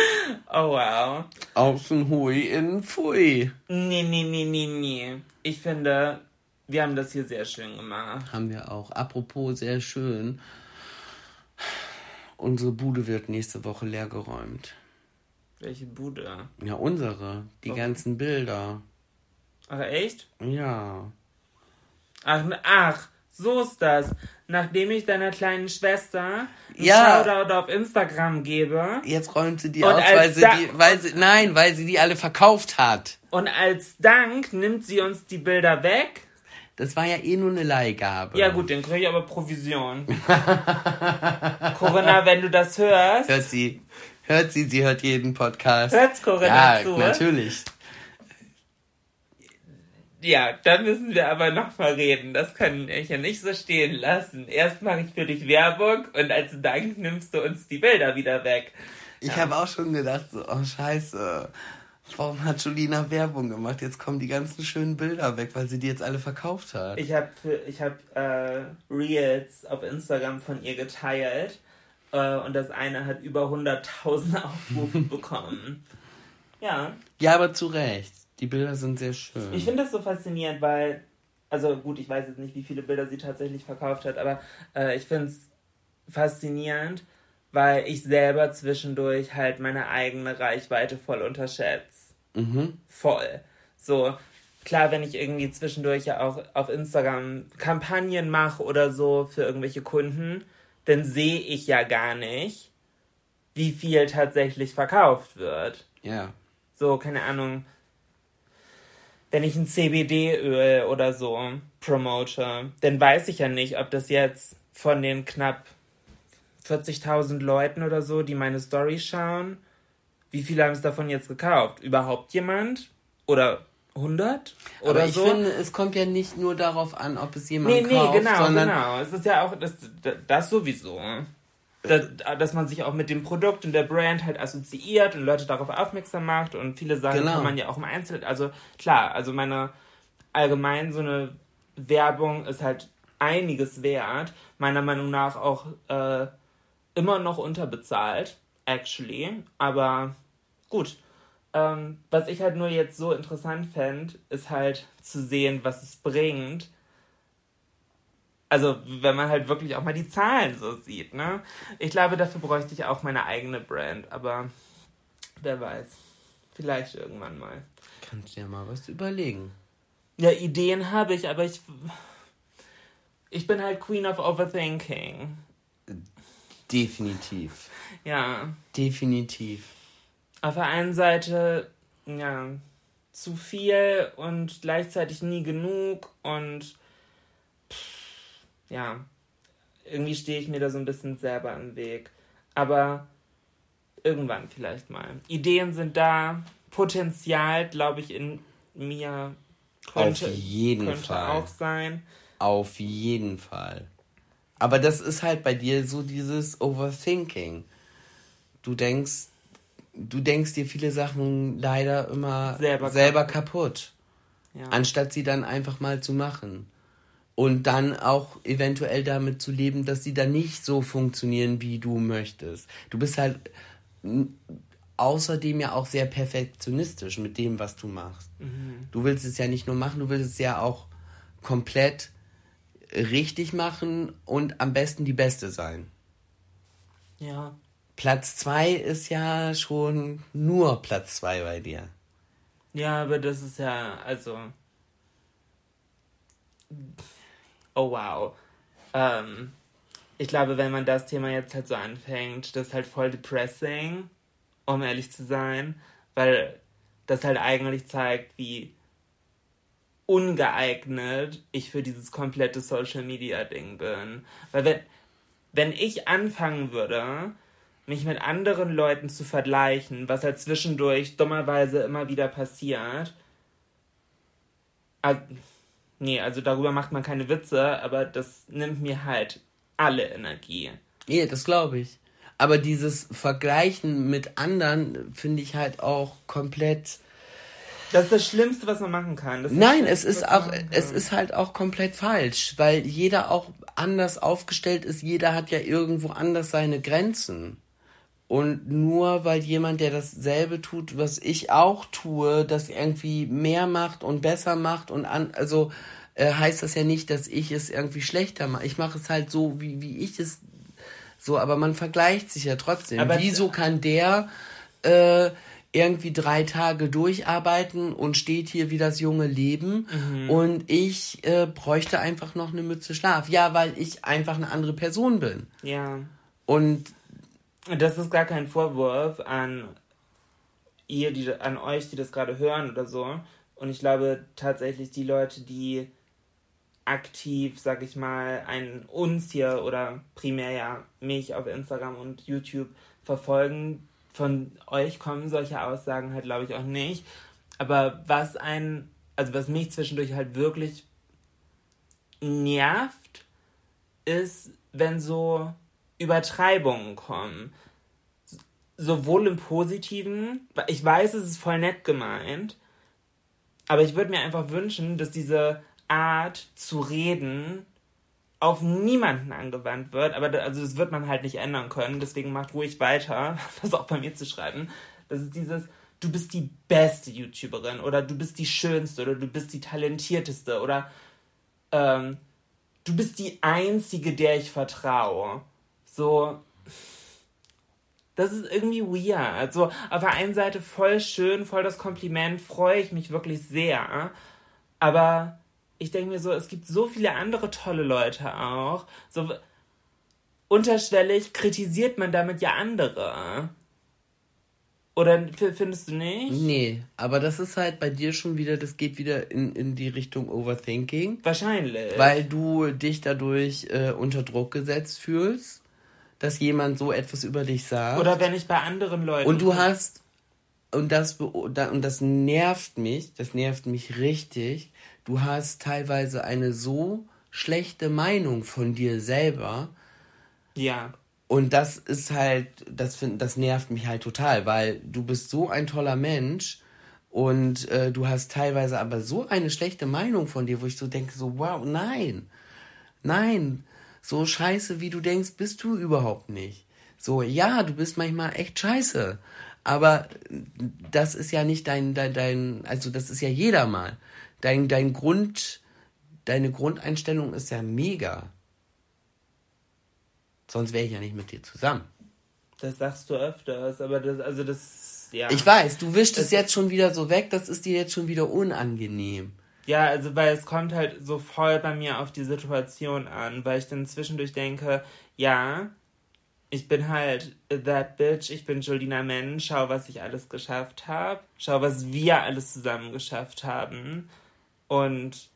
oh wow. Außen hui, innen pfui. Nee, nee, nee, nee, nee. Ich finde, wir haben das hier sehr schön gemacht. Haben wir auch. Apropos, sehr schön. Unsere Bude wird nächste Woche leergeräumt. Welche Bude? Ja, unsere. Die ganzen Bilder. Ach, echt? Ja. Ach, ach, so ist das. Nachdem ich deiner kleinen Schwester einen Ja. Shoutout auf Instagram gebe Jetzt räumt sie die aus, weil sie die, weil sie, nein, weil sie die alle verkauft hat. und als Dank nimmt sie uns die Bilder weg. Das war ja eh nur eine Leihgabe. Ja gut, dann kriege ich aber Provision. Corinna, wenn du das hörst, Hört sie, hört sie, sie hört jeden Podcast. hört's Corinna ja, zu. natürlich. Ja, da müssen wir aber noch mal reden. Das kann ich ja nicht so stehen lassen. Erst mache ich für dich Werbung und als Dank nimmst du uns die Bilder wieder weg. Ich habe auch schon gedacht, so, oh scheiße, warum hat Julina Werbung gemacht? Jetzt kommen die ganzen schönen Bilder weg, weil sie die jetzt alle verkauft hat. Ich habe ich hab, äh, Reels auf Instagram von ihr geteilt äh, und das eine hat über 100.000 Aufrufe bekommen. Ja, ja, aber zu Recht. Die Bilder sind sehr schön. ich finde das so faszinierend, weil, also gut, ich weiß jetzt nicht, wie viele Bilder sie tatsächlich verkauft hat, aber äh, ich finde es faszinierend, weil ich selber zwischendurch halt meine eigene Reichweite voll unterschätze. Mhm. voll. So, klar, wenn ich irgendwie zwischendurch ja auch auf Instagram Kampagnen mache oder so für irgendwelche Kunden, dann sehe ich ja gar nicht, wie viel tatsächlich verkauft wird. Ja. So, keine Ahnung, wenn ich ein CBD-Öl oder so promote, dann weiß ich ja nicht, ob das jetzt von den knapp 40.000 Leuten oder so, die meine Story schauen, wie viele haben es davon jetzt gekauft? Überhaupt jemand? Oder 100? Oder Aber ich so? finde, es kommt ja nicht nur darauf an, ob es jemand nee, nee, kauft, genau, sondern genau. Es ist ja auch das, das sowieso. Das, dass man sich auch mit dem Produkt und der Brand halt assoziiert und Leute darauf aufmerksam macht und viele Sachen Genau. kann man ja auch im Einzelnen. Also klar, also meine allgemein so eine Werbung ist halt einiges wert. Meiner Meinung nach auch äh, immer noch unterbezahlt, actually. Aber gut. Ähm, was ich halt nur jetzt so interessant fände, ist halt zu sehen, was es bringt. Also, wenn man halt wirklich auch mal die Zahlen so sieht, ne? Ich glaube, dafür bräuchte ich auch meine eigene Brand, aber wer weiß. Vielleicht irgendwann mal. kannst du ja mal was überlegen. Ja, Ideen habe ich, aber ich. Ich bin halt Queen of Overthinking. Definitiv. Ja. Definitiv. Auf der einen Seite, ja, zu viel und gleichzeitig nie genug und pff, ja, irgendwie stehe ich mir da so ein bisschen selber im Weg. Aber irgendwann vielleicht mal. Ideen sind da, Potenzial, glaube ich, in mir könnte, Auf jeden könnte Fall. auch sein. Auf jeden Fall. Aber das ist halt bei dir so dieses Overthinking. Du denkst, du denkst dir viele Sachen leider immer Selber selber, kaputt, Ja. anstatt sie dann einfach mal zu machen. Und dann auch eventuell damit zu leben, dass sie dann nicht so funktionieren, wie du möchtest. Du bist halt außerdem ja auch sehr perfektionistisch mit dem, was du machst. Du willst es ja nicht nur machen, du willst es ja auch komplett richtig machen und am besten die Beste sein. ja. Platz zwei ist ja schon nur Platz zwei bei dir. Ja, aber das ist ja, also. Oh wow. Ähm, ich glaube, wenn man das Thema jetzt halt so anfängt, das ist halt voll depressing, um ehrlich zu sein, weil das halt eigentlich zeigt, wie ungeeignet ich für dieses komplette Social Media Ding bin. Weil wenn, wenn ich anfangen würde, mich mit anderen Leuten zu vergleichen, was halt zwischendurch dummerweise immer wieder passiert, also, nee, also darüber macht man keine Witze, aber das nimmt mir halt alle Energie. Nee, das glaube ich. Aber dieses Vergleichen mit anderen finde ich halt auch komplett. Das ist das Schlimmste, was man machen kann. Nein, es ist auch, es ist halt auch komplett falsch, weil jeder auch anders aufgestellt ist. Jeder hat ja irgendwo anders seine Grenzen. Und nur weil jemand, der dasselbe tut, was ich auch tue, das irgendwie mehr macht und besser macht und an, also äh, heißt das ja nicht, dass ich es irgendwie schlechter mache. Ich mache es halt so, wie, wie ich es so, aber man vergleicht sich ja trotzdem. Aber Wieso kann der äh, irgendwie drei Tage durcharbeiten und steht hier wie das junge Leben mhm. und ich äh, bräuchte einfach noch eine Mütze Schlaf. Ja, weil ich einfach eine andere Person bin. Ja. Und das ist gar kein Vorwurf an ihr, die, an euch, die das gerade hören oder so. Und ich glaube tatsächlich, die Leute, die aktiv, sag ich mal, ein uns hier oder primär ja mich auf Instagram und YouTube verfolgen, von euch kommen solche Aussagen halt, glaube ich, auch nicht. Aber was ein, also was mich zwischendurch halt wirklich nervt, ist, wenn so Übertreibungen kommen. Sowohl im Positiven, ich weiß, es ist voll nett gemeint, aber ich würde mir einfach wünschen, dass diese Art zu reden auf niemanden angewandt wird, aber da, also das wird man halt nicht ändern können, deswegen macht ruhig weiter, das auch bei mir zu schreiben. Das ist dieses, du bist die beste YouTuberin oder du bist die schönste oder du bist die talentierteste oder ähm, du bist die einzige, der ich vertraue. So, das ist irgendwie weird. Also auf der einen Seite voll schön, voll das Kompliment, freue ich mich wirklich sehr. Aber ich denke mir so, es gibt so viele andere tolle Leute auch. So unterschwellig kritisiert man damit ja andere. Oder findest du nicht? Nee, aber das ist halt bei dir schon wieder, das geht wieder in, in die Richtung Overthinking. Wahrscheinlich. Weil du dich dadurch äh, unter Druck gesetzt fühlst, dass jemand so etwas über dich sagt. Oder wenn ich bei anderen Leuten. Und du hast, und das, und das nervt mich, das nervt mich richtig, du hast teilweise eine so schlechte Meinung von dir selber. Ja. Und das ist halt, das, find, das nervt mich halt total, weil du bist so ein toller Mensch und äh, du hast teilweise aber so eine schlechte Meinung von dir, wo ich so denke, so, wow, nein, nein, so scheiße, wie du denkst, bist du überhaupt nicht. So, ja, du bist manchmal echt scheiße, aber das ist ja nicht dein, dein, dein also das ist ja jeder mal dein, dein Grund, deine Grundeinstellung ist ja mega. Sonst wäre ich ja nicht mit dir zusammen. Das sagst du öfters, aber das, also das, ja. Ich weiß, du wischst es jetzt schon wieder so weg, das ist dir jetzt schon wieder unangenehm. Ja, also weil es kommt halt so voll bei mir auf die Situation an, weil ich dann zwischendurch denke, ja, ich bin halt that bitch, ich bin Jolina Menn, schau, was ich alles geschafft habe, schau, was wir alles zusammen geschafft haben. Und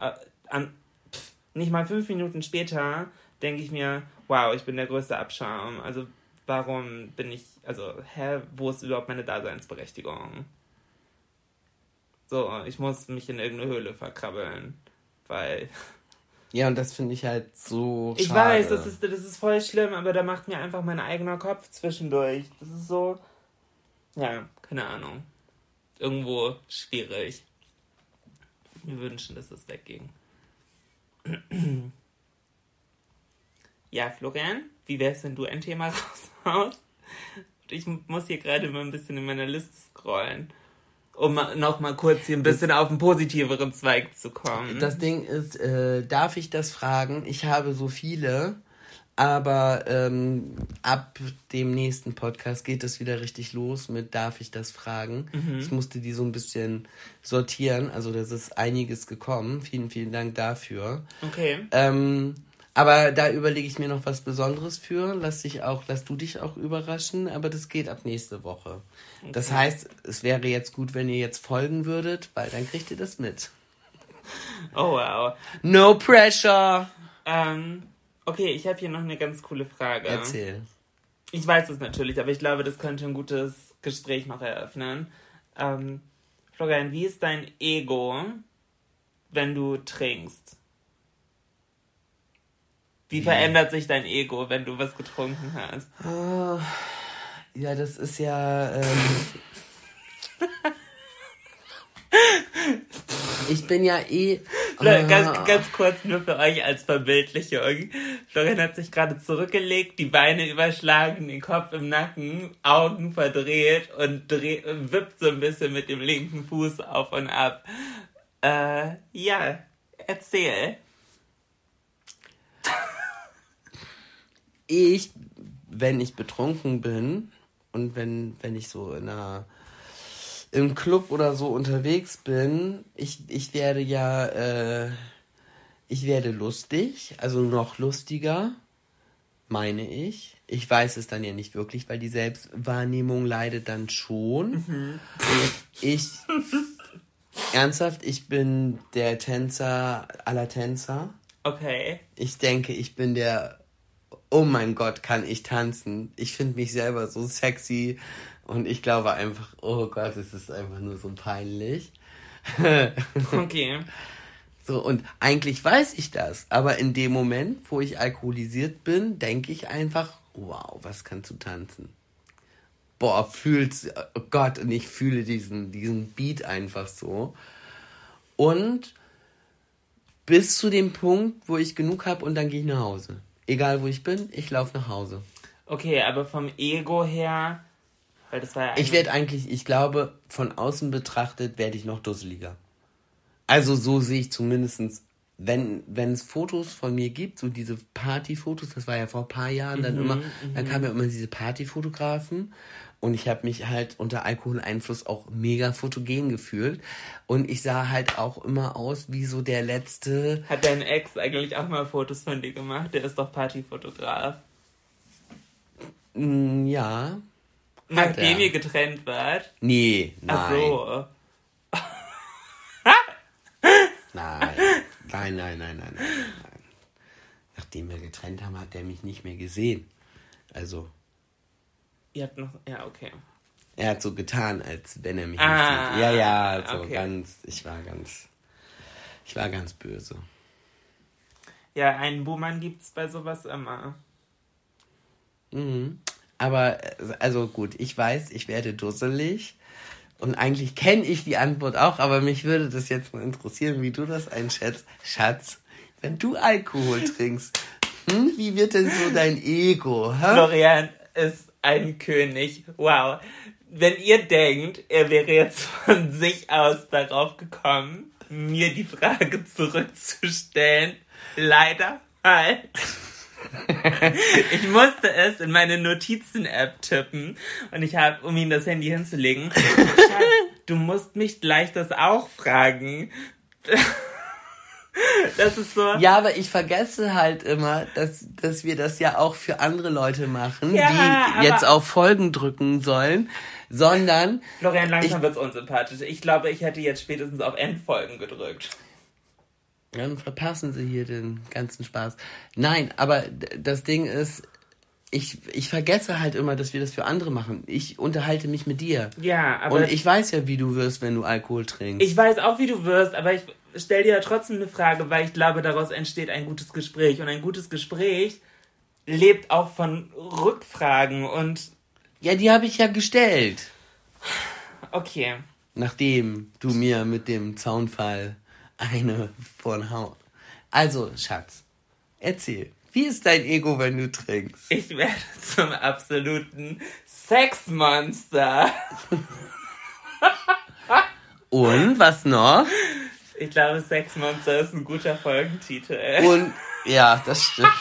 äh, an, pff, nicht mal fünf Minuten später denke ich mir, wow, ich bin der größte Abschaum. Also warum bin ich, also, hä, wo ist überhaupt meine Daseinsberechtigung? So, ich muss mich in irgendeine Höhle verkrabbeln, weil. Ja, und das finde ich halt so. Ich weiß, das ist, das ist voll schlimm, aber da macht mir einfach mein eigener Kopf zwischendurch. Das ist so. Ja, keine Ahnung. Irgendwo schwierig mir wünschen, dass es wegging. ja, Florian, wie wär's, wenn du ein Thema raushaust? Ich muss hier gerade mal ein bisschen in meiner Liste scrollen, um noch mal kurz hier ein bisschen das, auf einen positiveren Zweig zu kommen. Das Ding ist, äh, darf ich das fragen? Ich habe so viele, Aber ähm, ab dem nächsten Podcast geht es wieder richtig los mit Darf ich das fragen? Ich musste die so ein bisschen sortieren. Also das ist einiges gekommen. Vielen, vielen Dank dafür. Okay. Ähm, aber da überlege ich mir noch was Besonderes für. Lass dich auch, lass du dich auch überraschen. Aber das geht ab nächste Woche. Das heißt, es wäre jetzt gut, wenn ihr jetzt folgen würdet, weil dann kriegt ihr das mit. Oh wow. No pressure. Ähm, okay, ich habe hier noch eine ganz coole Frage. Erzähl. Ich weiß es natürlich, aber ich glaube, das könnte ein gutes Gespräch noch eröffnen. Ähm, Florian, wie ist dein Ego, wenn du trinkst? Wie verändert sich dein Ego, wenn du was getrunken hast? Oh, ja, das ist ja. Ähm, ich bin ja eh. Florian, Ganz, ganz kurz nur für euch als Verbildlichung. Florian hat sich gerade zurückgelegt, die Beine überschlagen, den Kopf im Nacken, Augen verdreht und dreh, wippt so ein bisschen mit dem linken Fuß auf und ab. Äh, ja, erzähl. Ich, wenn ich betrunken bin und wenn, wenn ich so in einer im Club oder so unterwegs bin, ich, ich werde ja, äh, ich werde lustig, also noch lustiger, meine ich. Ich weiß es dann ja nicht wirklich, weil die Selbstwahrnehmung leidet dann schon. Ich, ernsthaft, ich bin der Tänzer aller Tänzer. Okay. Ich denke, ich bin der. Oh mein Gott, kann ich tanzen? Ich finde mich selber so sexy und ich glaube einfach, oh Gott, es ist einfach nur so peinlich. Okay. So, und eigentlich weiß ich das, aber in dem Moment, wo ich alkoholisiert bin, denke ich einfach, wow, was kannst du tanzen? Boah, fühlst, oh Gott, und ich fühle diesen, diesen Beat einfach so. Und bis zu dem Punkt, wo ich genug habe und dann gehe ich nach Hause. Egal wo ich bin, ich laufe nach Hause. Okay, aber vom Ego her, weil das war ja Ich werde eigentlich, ich glaube, von außen betrachtet werde ich noch dusseliger. Also so sehe ich zumindestens, wenn, wenn es Fotos von mir gibt, so diese Partyfotos, das war ja vor ein paar Jahren dann immer, dann kamen ja immer diese Partyfotografen und ich habe mich halt unter Alkoholeinfluss auch mega fotogen gefühlt und ich sah halt auch immer aus wie so der letzte, Hat dein Ex eigentlich auch mal Fotos von dir gemacht? Der ist doch Partyfotograf. mm, ja, Nachdem ihr getrennt wart? nee, nein. Ach so. Nein, nein, nein, nein, nein, nein, nein. Nachdem wir getrennt haben, hat er mich nicht mehr gesehen. Also, Ihr habt noch. Ja, okay. er hat so getan, als wenn er mich Ah, nicht sieht. Ja, ja, so okay. ganz, ich war ganz, ich war ganz böse. Ja, einen Buhmann gibt's bei sowas immer. Mhm. Aber, also gut, ich weiß, ich werde dusselig. Und eigentlich kenne ich die Antwort auch, aber mich würde das jetzt mal interessieren, wie du das einschätzt. Schatz, wenn du Alkohol trinkst, hm, wie wird denn so dein Ego? Hä? Florian ist ein König. Wow. Wenn ihr denkt, er wäre jetzt von sich aus darauf gekommen, mir die Frage zurückzustellen, leider falsch. Ich musste es in meine Notizen-App tippen und ich habe, um ihm das Handy hinzulegen, Schatz, du musst mich gleich das auch fragen. Das ist so. Ja, aber ich vergesse halt immer, dass, dass wir das ja auch für andere Leute machen, Ja, die jetzt auf Folgen drücken sollen, sondern Florian, langsam Ich- wird's unsympathisch. Ich glaube, ich hätte jetzt spätestens auf Endfolgen gedrückt. dann verpassen sie hier den ganzen Spaß. Nein, aber das Ding ist, ich, ich vergesse halt immer, dass wir das für andere machen. Ich unterhalte mich mit dir. Ja, aber Und ich weiß ja, wie du wirst, wenn du Alkohol trinkst. Ich weiß auch, wie du wirst, aber ich stell dir ja trotzdem eine Frage, weil ich glaube, daraus entsteht ein gutes Gespräch. Und ein gutes Gespräch lebt auch von Rückfragen und ja, die habe ich ja gestellt. okay. Nachdem du mir mit dem Zaunfall eine von Haut. Also, Schatz, erzähl. Wie ist dein Ego, wenn du trinkst? Ich werde zum absoluten Sexmonster. Und was noch? Ich glaube, Sex Monster ist ein guter Folgentitel. Und ja, das stimmt.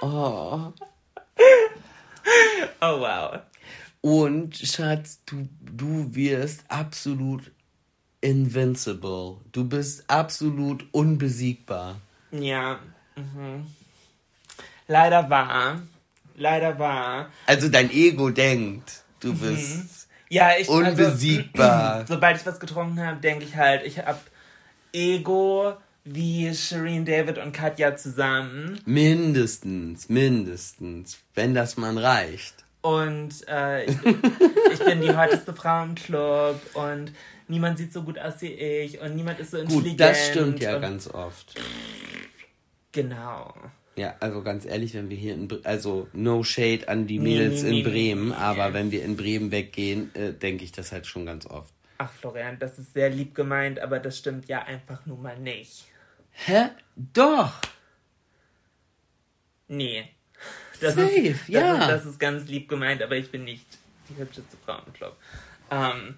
Oh. Oh wow. Und Schatz, du, du wirst absolut invincible. Du bist absolut unbesiegbar. Ja. Mhm. Leider wahr. Leider wahr. Also dein Ego denkt, du mhm. bist. Ja, ich. unbesiegbar. Also, sobald ich was getrunken habe, denke ich halt, ich habe Ego wie Shireen David und Katja zusammen. mindestens, mindestens, wenn das mal reicht. Und äh, ich, ich bin die hotteste Frau im Club und niemand sieht so gut aus wie ich und niemand ist so intelligent. Gut, das stimmt ja ganz oft. Genau. Ja, also ganz ehrlich, wenn wir hier in, Bre also no shade an die Mädels nee, nee, in Bremen, nee. aber wenn wir in Bremen weggehen, äh, denke ich das halt schon ganz oft. Ach, Florian, das ist sehr lieb gemeint, aber das stimmt ja einfach nun mal nicht. Hä? Doch! Nee. Das Safe, ist, das ja. Ist, das ist ganz lieb gemeint, aber ich bin nicht die hübscheste Frau im Club. Ähm,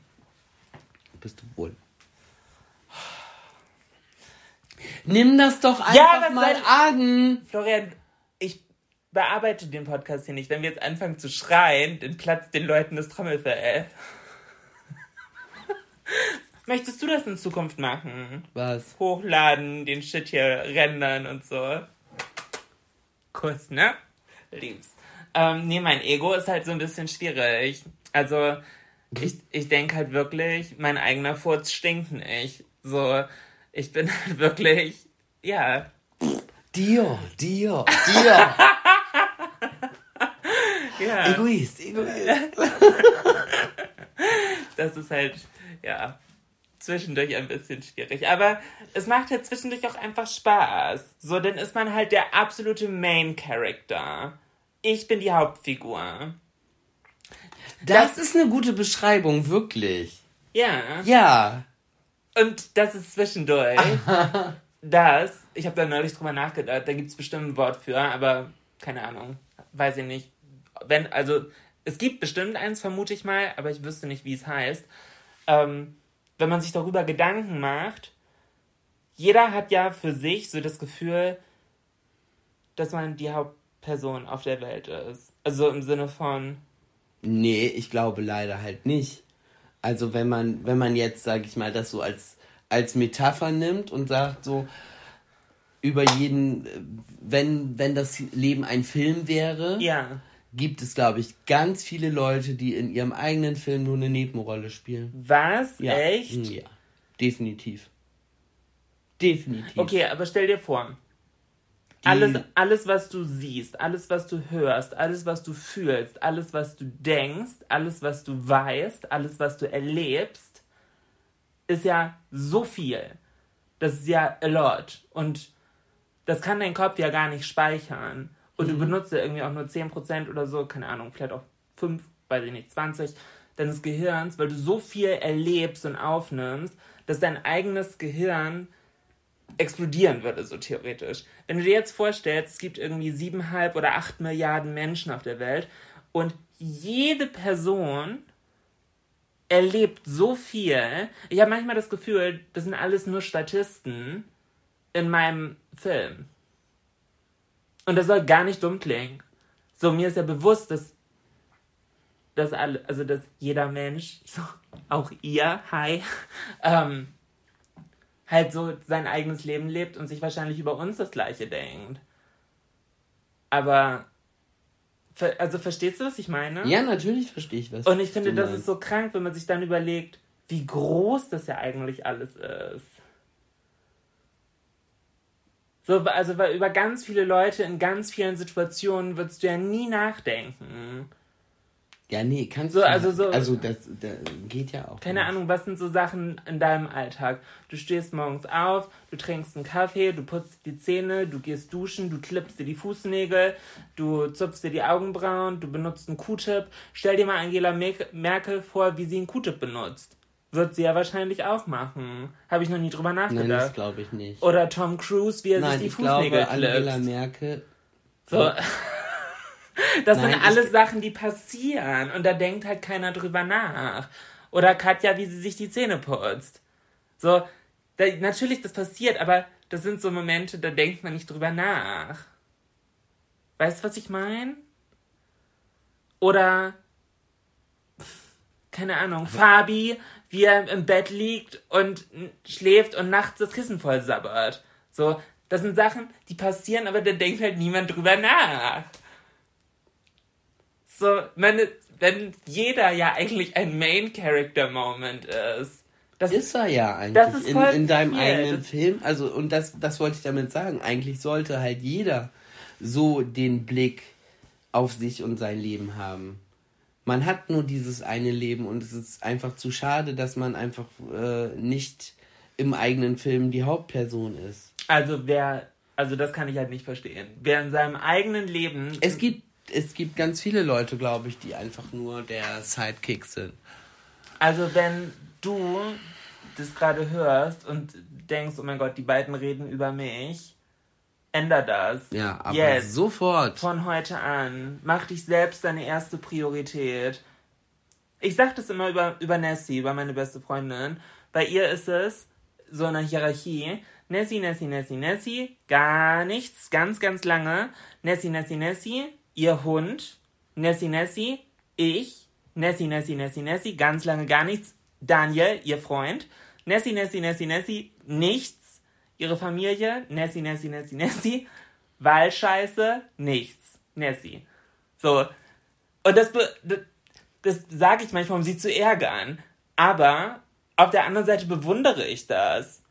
Bist du wohl. Nimm das doch einfach Ja, mal soll- an! Florian, ich bearbeite den Podcast hier nicht. Wenn wir jetzt anfangen zu schreien, dann platzt den Leuten das Trommelfell. Möchtest du das in Zukunft machen? Was? Hochladen, den Shit hier rendern und so. Kuss, ne? Lieb's. Ähm, nee, mein Ego ist halt so ein bisschen schwierig. Also, ich, ich denke halt wirklich, mein eigener Furz stinkt nicht. So, ich bin halt wirklich, ja, Dir, dir, dir! ja. Egoist, Egoist. Das ist halt, ja, zwischendurch ein bisschen schwierig. Aber es macht halt zwischendurch auch einfach Spaß. So, dann ist man halt der absolute Main Character. Ich bin die Hauptfigur. Das ist eine gute Beschreibung, wirklich. Ja. Ja. Und das ist zwischendurch. das, ich habe da neulich drüber nachgedacht, da gibt es bestimmt ein Wort für, aber keine Ahnung. Weiß ich nicht. Wenn, also, es gibt bestimmt eins, vermute ich mal, aber ich wüsste nicht, wie es heißt. Ähm, wenn man sich darüber Gedanken macht, jeder hat ja für sich so das Gefühl, dass man die Hauptperson auf der Welt ist. Also im Sinne von, Nee, ich glaube leider halt nicht. Also wenn man, wenn man jetzt, sag ich mal, das so als, als Metapher nimmt und sagt so, über jeden, wenn, wenn das Leben ein Film wäre, ja, gibt es, glaube ich, ganz viele Leute, die in ihrem eigenen Film nur eine Nebenrolle spielen. was? Ja. Echt? Ja, definitiv. Definitiv. Okay, aber stell dir vor, alles, alles, was du siehst, alles, was du hörst, alles, was du fühlst, alles, was du denkst, alles, was du weißt, alles, was du erlebst, ist ja so viel. Das ist ja a lot. Und das kann dein Kopf ja gar nicht speichern. Und du benutzt ja irgendwie auch nur 10% oder so, keine Ahnung, vielleicht auch 5, weiß ich nicht, 20 deines Gehirns, weil du so viel erlebst und aufnimmst, dass dein eigenes Gehirn explodieren würde, so theoretisch. Wenn du dir jetzt vorstellst, es gibt irgendwie siebeneinhalb oder acht Milliarden Menschen auf der Welt und jede Person erlebt so viel. Ich habe manchmal das Gefühl, das sind alles nur Statisten in meinem Film. Und das soll gar nicht dumm klingen. So, mir ist ja bewusst, dass, dass alle, also dass jeder Mensch, so, auch ihr, hi, ähm, halt so sein eigenes Leben lebt und sich wahrscheinlich über uns das Gleiche denkt. Aber, also verstehst du, was ich meine? Ja, natürlich verstehe ich was. Und ich finde, das ist so krank, wenn man sich dann überlegt, wie groß das ja eigentlich alles ist. So, also über ganz viele Leute in ganz vielen Situationen würdest du ja nie nachdenken. Ja, nee, kannst So, du. also so- Also, das, das geht ja auch. Keine nicht. Ahnung, was sind so Sachen in deinem Alltag? Du stehst morgens auf, du trinkst einen Kaffee, du putzt die Zähne, du gehst duschen, du klippst dir die Fußnägel, du zupfst dir die Augenbrauen, du benutzt einen Q-Tip. Stell dir mal Angela Merk- Merkel vor, wie sie einen Q-Tip benutzt. Wird sie ja wahrscheinlich auch machen. Habe ich noch nie drüber Nein, das nachgedacht. glaube ich nicht. Oder Tom Cruise, wie er Nein, sich die Fußnägel Angela klippt. Merkel. So. Das Nein, sind alles Sachen, die passieren und da denkt halt keiner drüber nach. Oder Katja, wie sie sich die Zähne putzt. So, da, natürlich, das passiert, aber das sind so Momente, da denkt man nicht drüber nach. Weißt du, was ich meine? Oder, keine Ahnung, Fabi, wie er im Bett liegt und schläft und nachts das Kissen voll sabbert. So, das sind Sachen, die passieren, aber da denkt halt niemand drüber nach. So, meine, wenn jeder ja eigentlich ein Main-Character-Moment ist. Das ist er ja eigentlich in, in deinem viel. eigenen Film. Also, und das, das wollte ich damit sagen. Eigentlich sollte halt jeder so den Blick auf sich und sein Leben haben. Man hat nur dieses eine Leben und es ist einfach zu schade, dass man einfach äh, nicht im eigenen Film die Hauptperson ist. Also wer, also das kann ich halt nicht verstehen. Wer in seinem eigenen Leben. Es gibt, es gibt ganz viele Leute, glaube ich, die einfach nur der Sidekick sind. Also wenn du das gerade hörst und denkst, oh mein Gott, die beiden reden über mich, änder das. Ja, aber Jetzt, sofort. Von heute an. Mach dich selbst deine erste Priorität. Ich sag das immer über, über Nessie, über meine beste Freundin. Bei ihr ist es so eine Hierarchie. Nessie, Nessie, Nessie, Nessie, gar nichts, ganz, ganz lange. Nessie, Nessie, Nessie, ihr Hund. Nessie, Nessie, ich. Nessie, Nessie, Nessie, Nessie, ganz lange gar nichts. Daniel, ihr Freund. Nessie, Nessie, Nessie, Nessie, nichts. Ihre Familie, Nessie, Nessie, Nessie, Nessie. Wahlscheiße, nichts. Nessie. So. Und das, das, das sage ich manchmal, um sie zu ärgern. Aber auf der anderen Seite bewundere ich das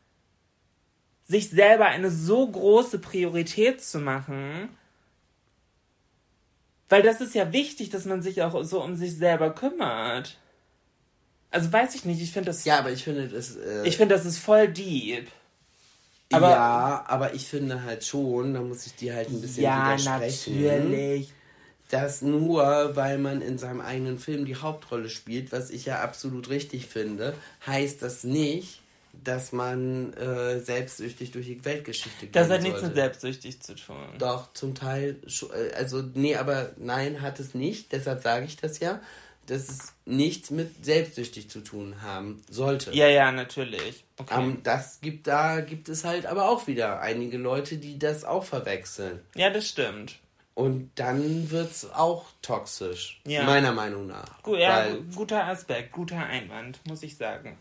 sich selber eine so große Priorität zu machen, weil das ist ja wichtig, dass man sich auch so um sich selber kümmert. Also weiß ich nicht, ich finde das. Ja, aber ich finde das. Äh, ich finde, das ist voll deep. Aber, ja, aber ich finde halt schon, da muss ich dir halt ein bisschen ja, widersprechen. Natürlich. Dass nur weil man in seinem eigenen Film die Hauptrolle spielt, was ich ja absolut richtig finde, heißt das nicht, dass man äh, selbstsüchtig durch die Weltgeschichte geht. Das hat nichts mit selbstsüchtig zu tun. Doch, zum Teil, äh, also nee, aber nein, hat es nicht, deshalb sage ich das ja, dass es nichts mit selbstsüchtig zu tun haben sollte. Ja, ja, natürlich. Okay. Um, das gibt, da gibt es halt aber auch wieder einige Leute, die das auch verwechseln. Ja, das stimmt. Und dann wird es auch toxisch. Ja. Meiner Meinung nach. Gut, ja, guter Aspekt, guter Einwand, muss ich sagen.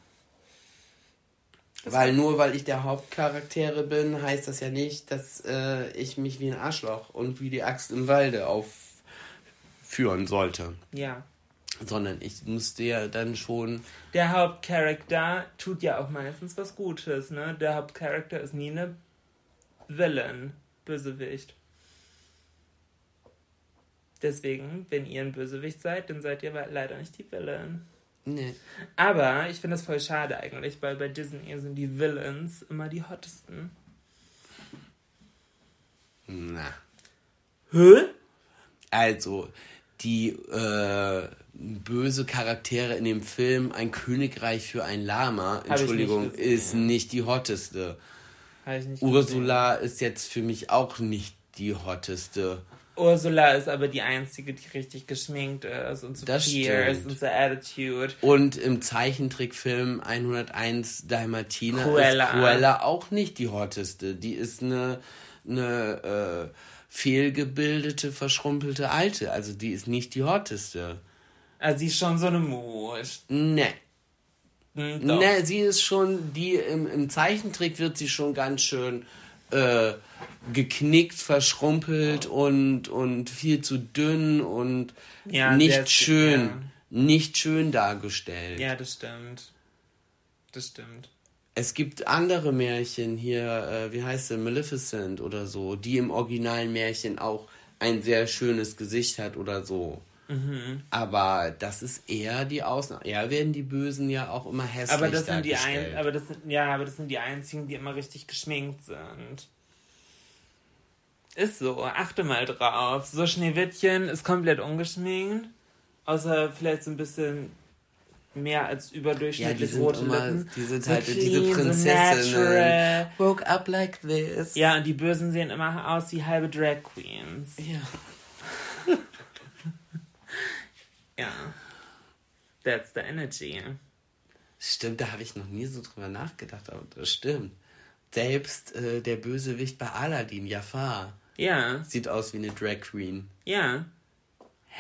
Weil nur weil ich der Hauptcharaktere bin, heißt das ja nicht, dass äh, ich mich wie ein Arschloch und wie die Axt im Walde aufführen sollte. Ja. Sondern ich musste ja dann schon. Der Hauptcharakter tut ja auch meistens was Gutes, ne? Der Hauptcharakter ist nie eine Villain, Bösewicht. Deswegen, wenn ihr ein Bösewicht seid, dann seid ihr leider nicht die Villain. Nee. Aber ich finde das voll schade eigentlich, weil bei Disney sind die Villains immer die hottesten. Na. Hä? Also, die äh, böse Charaktere in dem Film Ein Königreich für ein Lama, Entschuldigung, nicht ist nicht die hotteste. Ursula gesehen. ist jetzt für mich auch nicht die hotteste. Ursula ist aber die einzige, die richtig geschminkt ist und so das fierce und so Attitude. Und im Zeichentrickfilm 101 Dalmatina Cruella. ist Cruella auch nicht die hotteste. Die ist eine, eine äh, fehlgebildete, verschrumpelte Alte. Also die ist nicht die hotteste. Also sie ist schon so eine Mut. Ne. Ne, sie ist schon, die im, im Zeichentrick wird sie schon ganz schön äh, geknickt, verschrumpelt und, und viel zu dünn und ja, nicht schön, ja. nicht schön dargestellt. Ja, das stimmt. Das stimmt. Es gibt andere Märchen hier, äh, wie heißt sie, Maleficent oder so, die im originalen Märchen auch ein sehr schönes Gesicht hat oder so. Mhm. Aber das ist eher die Ausnahme. Ja, werden die Bösen ja auch immer hässlich aber das sind die ein, aber das sind, Ja, aber das sind die einzigen, die immer richtig geschminkt sind. Ist so, achte mal drauf. So Schneewittchen ist komplett ungeschminkt. Außer vielleicht so ein bisschen mehr als überdurchschnittlich ja, rote immer, Lippen. Die sind so halt clean, diese Prinzessinnen. So Woke up like this. Ja, und die Bösen sehen immer aus wie halbe Drag Queens. Ja. Ja. That's the energy. Stimmt, da habe ich noch nie so drüber nachgedacht, aber das stimmt. Selbst äh, der Bösewicht bei Aladdin, Jafar Ja. Sieht aus wie eine Drag Queen. Ja.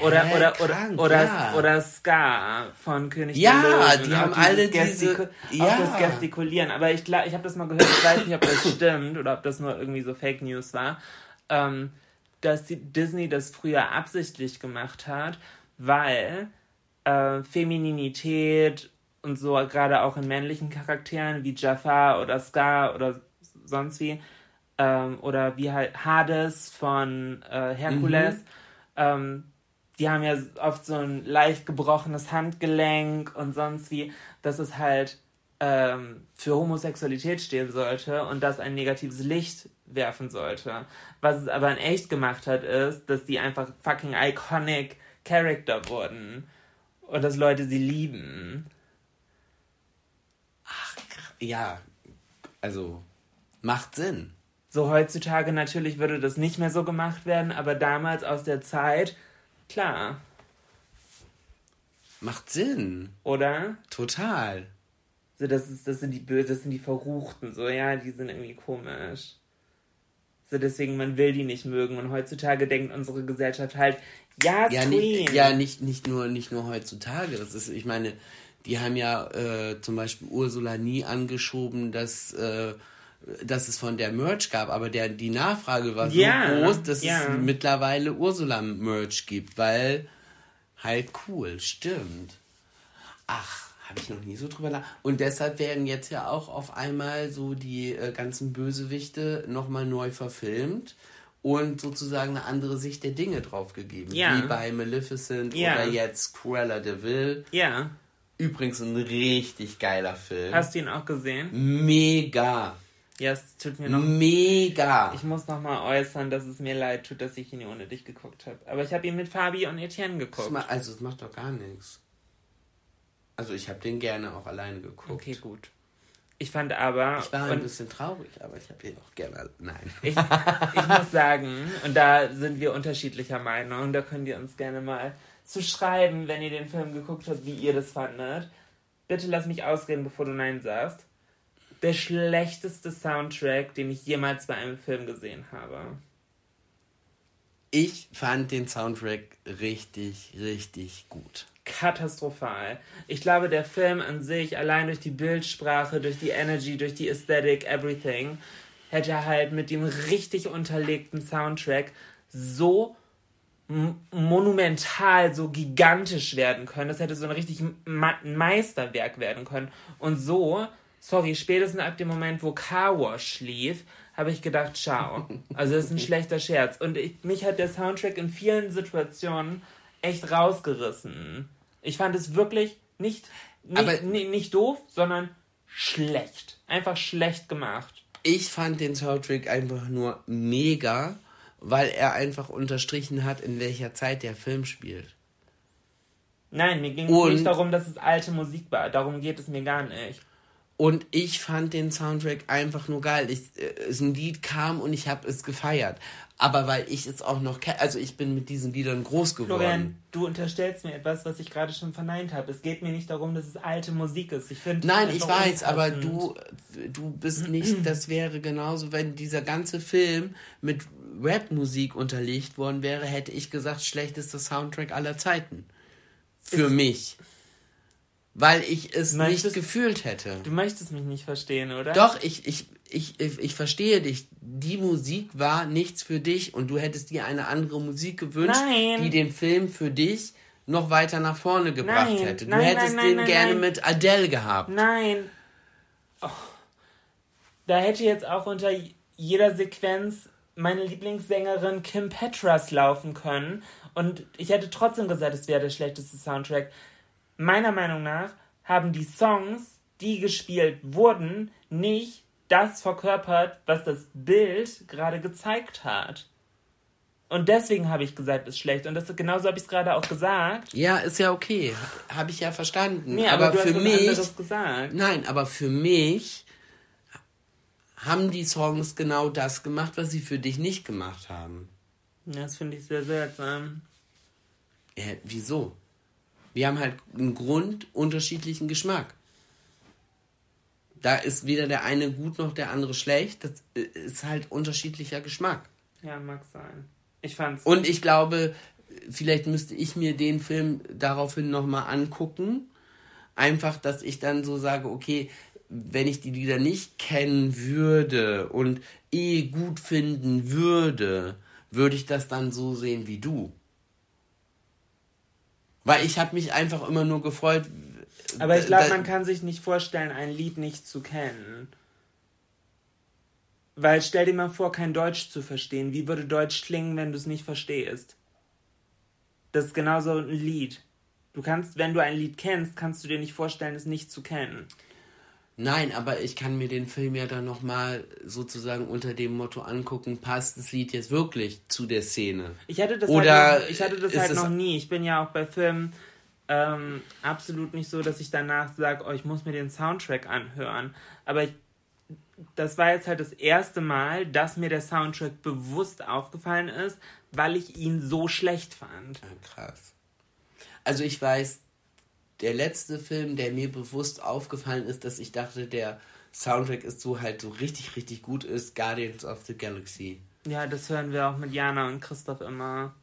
Oder, Hä, oder, krank, oder, oder, ja. oder Ska von König Ja, der Löwen. die Auch haben alle diese- Auch ja. das Gestikulieren. Aber ich, ich habe das mal gehört, ich weiß nicht, ob das stimmt oder ob das nur irgendwie so Fake News war, ähm, dass die Disney das früher absichtlich gemacht hat, weil äh, Femininität und so, gerade auch in männlichen Charakteren wie Jafar oder Scar oder sonst wie, ähm, oder wie halt Hades von äh, Herkules, ähm, die haben ja oft so ein leicht gebrochenes Handgelenk und sonst wie, dass es halt ähm, für Homosexualität stehen sollte und das ein negatives Licht werfen sollte. Was es aber in echt gemacht hat, ist, dass die einfach fucking iconic Character wurden und dass Leute sie lieben. Ja, also macht Sinn. So heutzutage natürlich würde das nicht mehr so gemacht werden, aber damals aus der Zeit, klar, Macht Sinn. oder? Total. So, das, ist, das sind die Bösen, das sind die Verruchten, so, ja, die sind irgendwie komisch. So, deswegen, man will die nicht mögen. Und heutzutage denkt unsere Gesellschaft halt, ja, Ja, nicht, ja nicht, nicht, nur, nicht nur heutzutage. Das ist, ich meine, die haben ja äh, zum Beispiel Ursula nie angeschoben, dass, äh, dass es von der Merch gab, aber der, die Nachfrage war so Ja, groß, dass ja. es mittlerweile Ursula-Merch gibt, weil halt cool, stimmt. Ach, habe ich noch nie so drüber nach. Und deshalb werden jetzt ja auch auf einmal so die äh, ganzen Bösewichte nochmal neu verfilmt und sozusagen eine andere Sicht der Dinge drauf gegeben. Ja. Wie bei Maleficent Ja. oder jetzt Cruella de Vil. Ja, Übrigens ein richtig geiler Film. hast du ihn auch gesehen? Mega. Ja, es tut mir noch... Mega. Ich muss noch mal äußern, dass es mir leid tut, dass ich ihn ohne dich geguckt habe. Aber ich habe ihn mit Fabi und Etienne geguckt. Also es macht doch gar nichts. Also ich habe den gerne auch alleine geguckt. Okay, gut. Ich fand aber... Ich war ein bisschen traurig, aber ich habe den auch gerne. Nein. ich, ich muss sagen, und da sind wir unterschiedlicher Meinung, da könnt ihr uns gerne mal zu schreiben, wenn ihr den Film geguckt habt, wie ihr das fandet. Bitte lass mich ausreden, bevor du Nein sagst. Der schlechteste Soundtrack, den ich jemals bei einem Film gesehen habe. Ich fand den Soundtrack richtig, richtig gut. Katastrophal. Ich glaube, der Film an sich, allein durch die Bildsprache, durch die Energy, durch die Aesthetic, everything, hätte halt mit dem richtig unterlegten Soundtrack so monumental, so gigantisch werden können. Das hätte so ein richtig Ma Meisterwerk werden können. Und so, sorry, spätestens ab dem Moment, wo Car Wash lief, habe ich gedacht, ciao. Also das ist ein schlechter Scherz. Und ich, mich hat der Soundtrack in vielen Situationen echt rausgerissen. Ich fand es wirklich nicht, nicht, nicht doof, sondern schlecht. Einfach schlecht gemacht. Ich fand den Soundtrack einfach nur mega, weil er einfach unterstrichen hat, in welcher Zeit der Film spielt. Nein, mir ging es nicht darum, dass es alte Musik war. Darum geht es mir gar nicht. Und ich fand den Soundtrack einfach nur geil. Ich, äh, ein Lied kam und ich habe es gefeiert. Aber weil ich es auch noch kenne, also ich bin mit diesen Liedern groß geworden. Florian, du unterstellst mir etwas, was ich gerade schon verneint habe. Es geht mir nicht darum, dass es alte Musik ist. Ich finde Nein, ich weiß, aber du, du bist nicht, das wäre genauso, wenn dieser ganze Film mit Rap-Musik unterlegt worden wäre, hätte ich gesagt, schlechtester Soundtrack aller Zeiten. Für mich. Weil ich es Möchtest- nicht gefühlt hätte. Du möchtest mich nicht verstehen, oder? Doch, ich, ich, ich, ich, ich verstehe dich. Die Musik war nichts für dich und du hättest dir eine andere Musik gewünscht, Nein. die den Film für dich noch weiter nach vorne gebracht Nein, hätte. Du nein, hättest den gerne mit Adele gehabt. Nein. Oh. Da hätte jetzt auch unter jeder Sequenz meine Lieblingssängerin Kim Petras laufen können. Und ich hätte trotzdem gesagt, es wäre der schlechteste Soundtrack. Meiner Meinung nach haben die Songs, die gespielt wurden, nicht das verkörpert, was das Bild gerade gezeigt hat. Und deswegen habe ich gesagt, es ist schlecht. Und das, genauso habe ich es gerade auch gesagt. Ja, ist ja okay. Habe ich ja verstanden. Nee, aber, aber, du für mich. Nein, aber für mich haben die Songs genau das gemacht, was sie für dich nicht gemacht haben. Das finde ich sehr seltsam. Äh, wieso? Wir haben halt einen Grund unterschiedlichen Geschmack. Da ist weder der eine gut noch der andere schlecht. Das äh, ist halt unterschiedlicher Geschmack. Ja, mag sein. Ich fand's. Und ich glaube, vielleicht müsste ich mir den Film daraufhin nochmal angucken. Einfach, dass ich dann so sage, okay, wenn ich die Lieder nicht kennen würde und eh gut finden würde, würde ich das dann so sehen wie du. Weil ich habe mich einfach immer nur gefreut. Aber ich glaube, man kann sich nicht vorstellen, ein Lied nicht zu kennen. Weil stell dir mal vor, kein Deutsch zu verstehen. Wie würde Deutsch klingen, wenn du es nicht verstehst? Das ist genauso ein Lied. Du kannst, wenn du ein Lied kennst, kannst du dir nicht vorstellen, es nicht zu kennen. Nein, aber ich kann mir den Film ja dann nochmal sozusagen unter dem Motto angucken, passt das Lied jetzt wirklich zu der Szene? Ich hatte das Oder halt noch, ich hatte das halt noch nie. Ich bin ja auch bei Filmen ähm, absolut nicht so, dass ich danach sage, oh, ich muss mir den Soundtrack anhören. Aber ich, das war jetzt halt das erste Mal, dass mir der Soundtrack bewusst aufgefallen ist, weil ich ihn so schlecht fand. Ja, krass. Also ich weiß, der letzte Film, der mir bewusst aufgefallen ist, dass ich dachte, der Soundtrack ist so halt so richtig, richtig gut ist, Guardians of the Galaxy. Ja, das hören wir auch mit Jana und Christoph immer.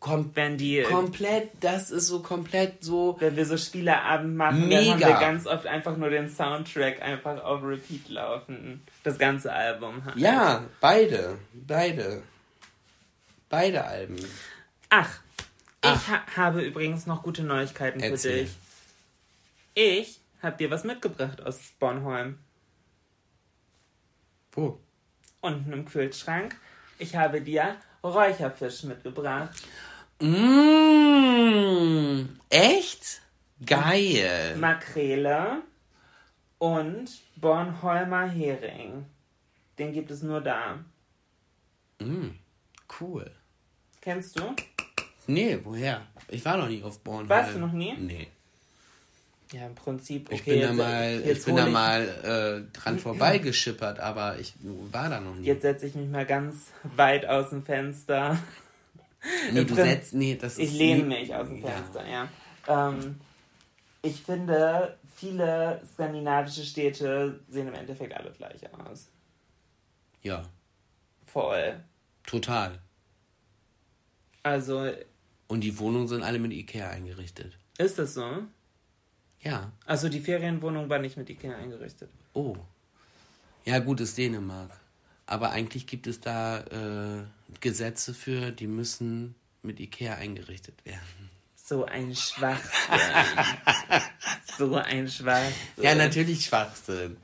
Kom Wenn die, komplett, das ist so komplett so. wenn wir so Spieleabend machen, dann Mega. haben wir ganz oft einfach nur den Soundtrack einfach auf Repeat laufen. Das ganze Album halt. Ja, beide, beide. Beide Alben. Ach. Ich ha habe übrigens noch gute Neuigkeiten für Erzähl. dich. Ich habe dir was mitgebracht aus Bornholm. Wo? Unten im Kühlschrank. Ich habe dir Räucherfisch mitgebracht. Mmh, echt? Geil. Makrele und Bornholmer Hering. Den gibt es nur da. Mm, cool. Kennst du? Nee, woher? Ich war noch nie auf Bornholm. Warst du noch nie? Nee. Ja, im Prinzip. Okay, Ich bin da jetzt- mal, ich bin da mal äh, dran vorbeigeschippert, aber ich war da noch nie. Jetzt setze ich mich mal ganz weit aus dem Fenster. nee, du setzt, nee, das Ich ist lehne nie- mich aus dem Ja. Fenster, ja. Ähm, ich finde, viele skandinavische Städte sehen im Endeffekt alle gleich aus. Ja, Voll. total. Also, Und die Wohnungen sind alle mit Ikea eingerichtet. ist das so? Ja. Also, die Ferienwohnung war nicht mit Ikea eingerichtet. Oh. Ja, gut, ist Dänemark. Aber eigentlich gibt es da äh, Gesetze für, die müssen mit Ikea eingerichtet werden. So ein Schwachsinn. so ein Schwachsinn. Ja, natürlich Schwachsinn.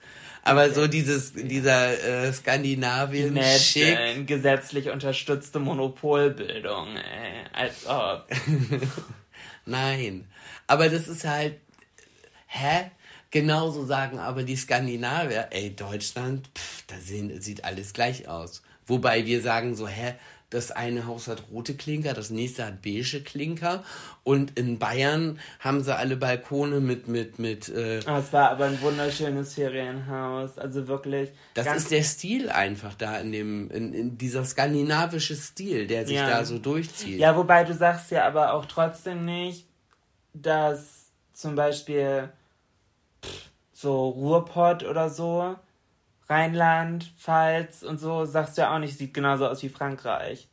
Aber so dieses, dieser äh, Skandinavien-Schick. Imagine, gesetzlich unterstützte Monopolbildung, ey. Als ob. Nein. Aber das ist halt, hä? Genauso sagen aber die Skandinavier, ey, Deutschland, pff, da sehen, sieht alles gleich aus. Wobei wir sagen so, hä, das eine Haus hat rote Klinker, das nächste hat beige Klinker und in Bayern haben sie alle Balkone mit, mit, mit, äh, Ah, es war aber ein wunderschönes Ferienhaus. Also wirklich. das ist der Stil einfach da in dem, in, in dieser skandinavische Stil, der sich Ja. da so durchzieht. Ja, wobei du sagst ja aber auch trotzdem nicht, dass zum Beispiel so Ruhrpott oder so, Rheinland, Pfalz und so, sagst du ja auch nicht, sieht genauso aus wie Frankreich.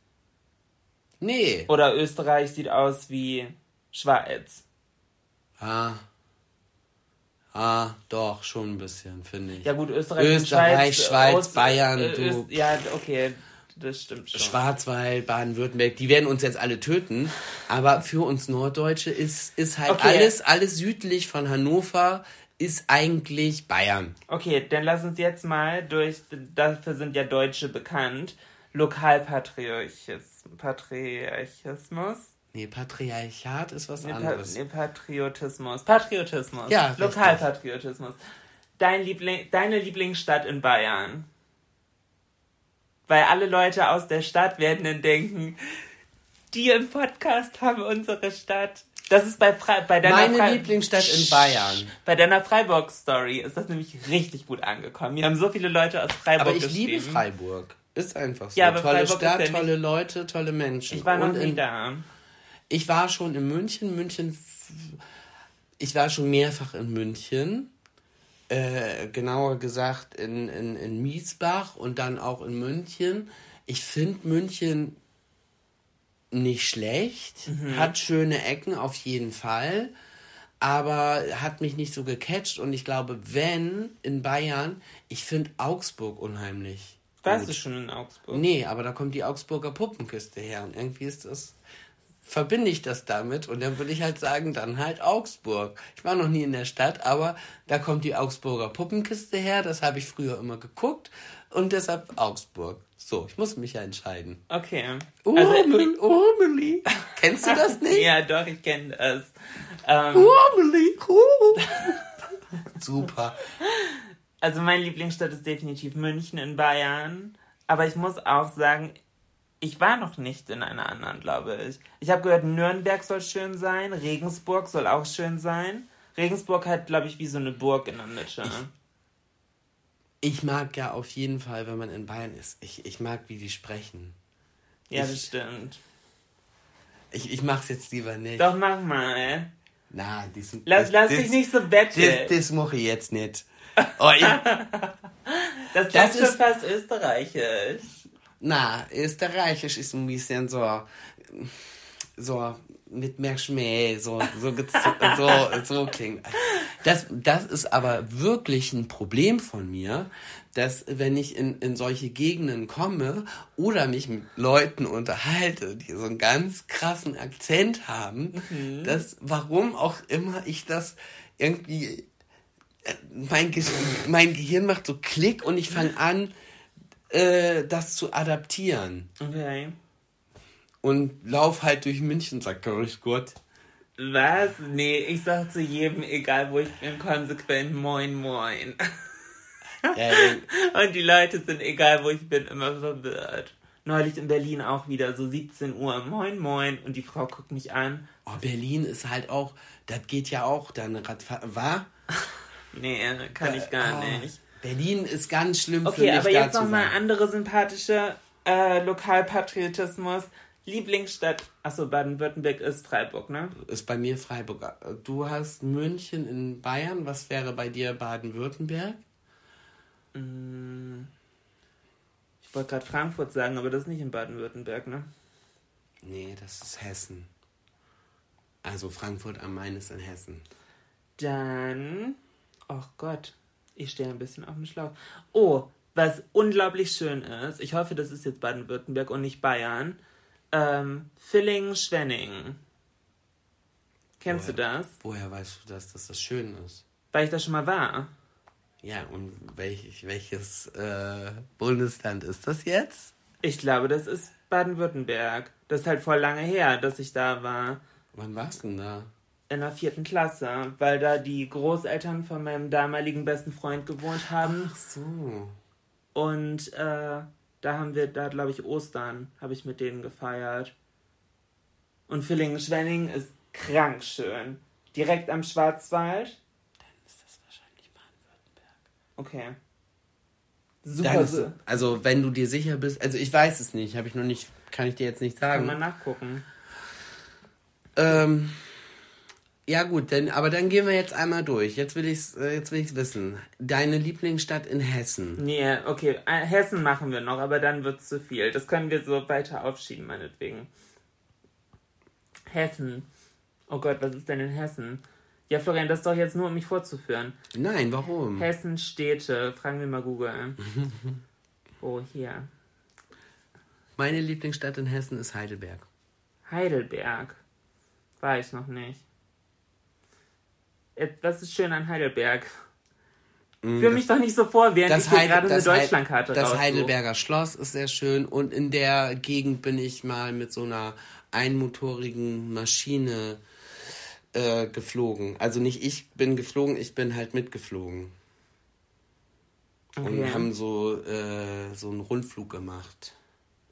Nee. Oder Österreich sieht aus wie Schweiz. Ah. Ah, doch, schon ein bisschen, finde ich. Ja gut, Österreich, Österreich, und Schweiz, Ost- Bayern, äh, du- Öst- Ja, okay, das stimmt schon. Schwarzwald, Baden-Württemberg, die werden uns jetzt alle töten. Aber für uns Norddeutsche ist, ist halt Okay. alles, alles südlich von Hannover ist eigentlich Bayern. Okay, dann lass uns jetzt mal durch, dafür sind ja Deutsche bekannt, Lokalpatriotismus. Patriotismus? Nee, Patriarchat ist was Nee, Pa anderes. nee, Patriotismus. Patriotismus. Ja. Lokalpatriotismus. Dein Liebling, deine Lieblingsstadt in Bayern. Weil alle Leute aus der Stadt werden dann denken, die im Podcast haben unsere Stadt. Das ist bei, Fre bei deiner Meine Fre- Lieblingsstadt in Bayern. Bei deiner Freiburg-Story ist das nämlich richtig gut angekommen. Mir haben so viele Leute aus Freiburg Aber ich liebe Freiburg. Ist einfach so. Ja, aber tolle Freiburg Stadt, ja tolle Leute, tolle Menschen. Ich war noch nie in, da. Ich war schon in München. München. Ich war schon mehrfach in München. Äh, genauer gesagt in, in, in Miesbach und dann auch in München. ich finde München nicht schlecht, Mhm. hat schöne Ecken auf jeden Fall, aber hat mich nicht so gecatcht und ich glaube, wenn in Bayern, ich finde Augsburg unheimlich. Warst du schon in Augsburg? Nee, aber da kommt die Augsburger Puppenküste her und irgendwie ist das verbinde ich das damit und dann würde ich halt sagen, dann halt Augsburg. Ich war noch nie in der Stadt, aber da kommt die Augsburger Puppenkiste her, das habe ich früher immer geguckt und deshalb Augsburg. So, ich muss mich ja entscheiden. Okay. Urmeli, Urmeli. Kennst du das nicht? ja, doch, ich kenne das. Ähm, Urmeli, uh. Super. also meine Lieblingsstadt ist definitiv München in Bayern. Aber ich muss auch sagen, ich war noch nicht in einer anderen, glaube ich. Ich habe gehört, Nürnberg soll schön sein, Regensburg soll auch schön sein. Regensburg hat, glaube ich, wie so eine Burg in der Mitte. Ich mag ja auf jeden Fall, wenn man in Bayern ist, ich, ich mag, wie die sprechen. ja, ich- das stimmt. Ich, ich mach's jetzt lieber nicht. Doch, mach mal. Na, das, Lass, das, lass das, dich nicht so Das, betteln. das mache ich jetzt nicht. Oh, ich, Das, das das ist ist- fast österreichisch. na, österreichisch ist ein bisschen so, so mit mehr Schmäh, so, so, so, so klingt. Das, das ist aber wirklich ein Problem von mir, dass wenn ich in, in solche Gegenden komme oder mich mit Leuten unterhalte, die so einen ganz krassen Akzent haben, dass warum auch immer ich das irgendwie äh, mein, Ge mein Gehirn macht so Klick und ich fange an, äh, das zu adaptieren. Okay. Und lauf halt durch München und sag, grüß Gott. Was? Nee, ich sag zu jedem, egal wo ich bin, konsequent Moin Moin. Und die Leute sind, egal wo ich bin, immer verwirrt. Neulich in Berlin auch wieder, so 17 Uhr, Moin Moin. Und die Frau guckt mich an. oh, Berlin ist halt auch, das geht ja auch dann Radfahren. War? Nee, kann ich gar Ah, nicht. Berlin ist ganz schlimm für Okay, mich aber da jetzt nochmal andere sympathische äh, Lokalpatriotismus. Lieblingsstadt, achso, Baden-Württemberg ist Freiburg, ne? Ist bei mir Freiburg. Du hast München in Bayern. Was wäre bei dir Baden-Württemberg? Ich wollte gerade Frankfurt sagen, aber das ist nicht in Baden-Württemberg, ne? Nee, das ist Hessen. Also Frankfurt am Main ist in Hessen. Dann, ach Gott, ich stehe ein bisschen auf dem Schlauch. Oh, was unglaublich schön ist, ich hoffe, das ist jetzt Baden-Württemberg und nicht Bayern, ähm, Villingen-Schwenning. Kennst du das? Woher weißt du, dass das, das schön ist? Weil ich da schon mal war. Ja, und welch, welches äh, Bundesland ist das jetzt? Ich glaube, das ist Baden-Württemberg. Das ist halt voll lange her, dass ich da war. Wann warst du denn da? In der vierten Klasse, weil da die Großeltern von meinem damaligen besten Freund gewohnt haben. Ach so. Und äh, da haben wir, da glaube ich Ostern, habe ich mit denen gefeiert. Und Villingen-Schwenning ist krank schön. Direkt am Schwarzwald. Dann ist das wahrscheinlich Baden-Württemberg. Okay. Dann Super, ist, so. also wenn du dir sicher bist, also ich weiß es nicht, habe ich noch nicht, kann ich dir jetzt nicht Kann sagen. man nachgucken. Ähm, ja gut, denn, aber dann gehen wir jetzt einmal durch. Jetzt will ich's, äh, jetzt will ich's wissen. Deine Lieblingsstadt in Hessen. Nee, okay. äh, Hessen machen wir noch, aber dann wird's zu viel. Das können wir so weiter aufschieben, meinetwegen. Hessen. Oh Gott, was ist denn in Hessen? Ja, Florian, das ist doch jetzt nur, um mich vorzuführen. Nein, warum? Hessen Städte. Fragen wir mal Google. Oh, hier. Meine Lieblingsstadt in Hessen ist Heidelberg. Heidelberg. War ich noch nicht. Äh, Was ist schön an Heidelberg? Führ mich doch nicht so vor, während ich Heide- gerade eine das Deutschlandkarte Das raussuche. Heidelberger Schloss ist sehr schön und in der Gegend bin ich mal mit so einer einmotorigen Maschine äh, geflogen. Also nicht ich bin geflogen, ich bin halt mitgeflogen. Okay. Und haben so, äh, so einen Rundflug gemacht.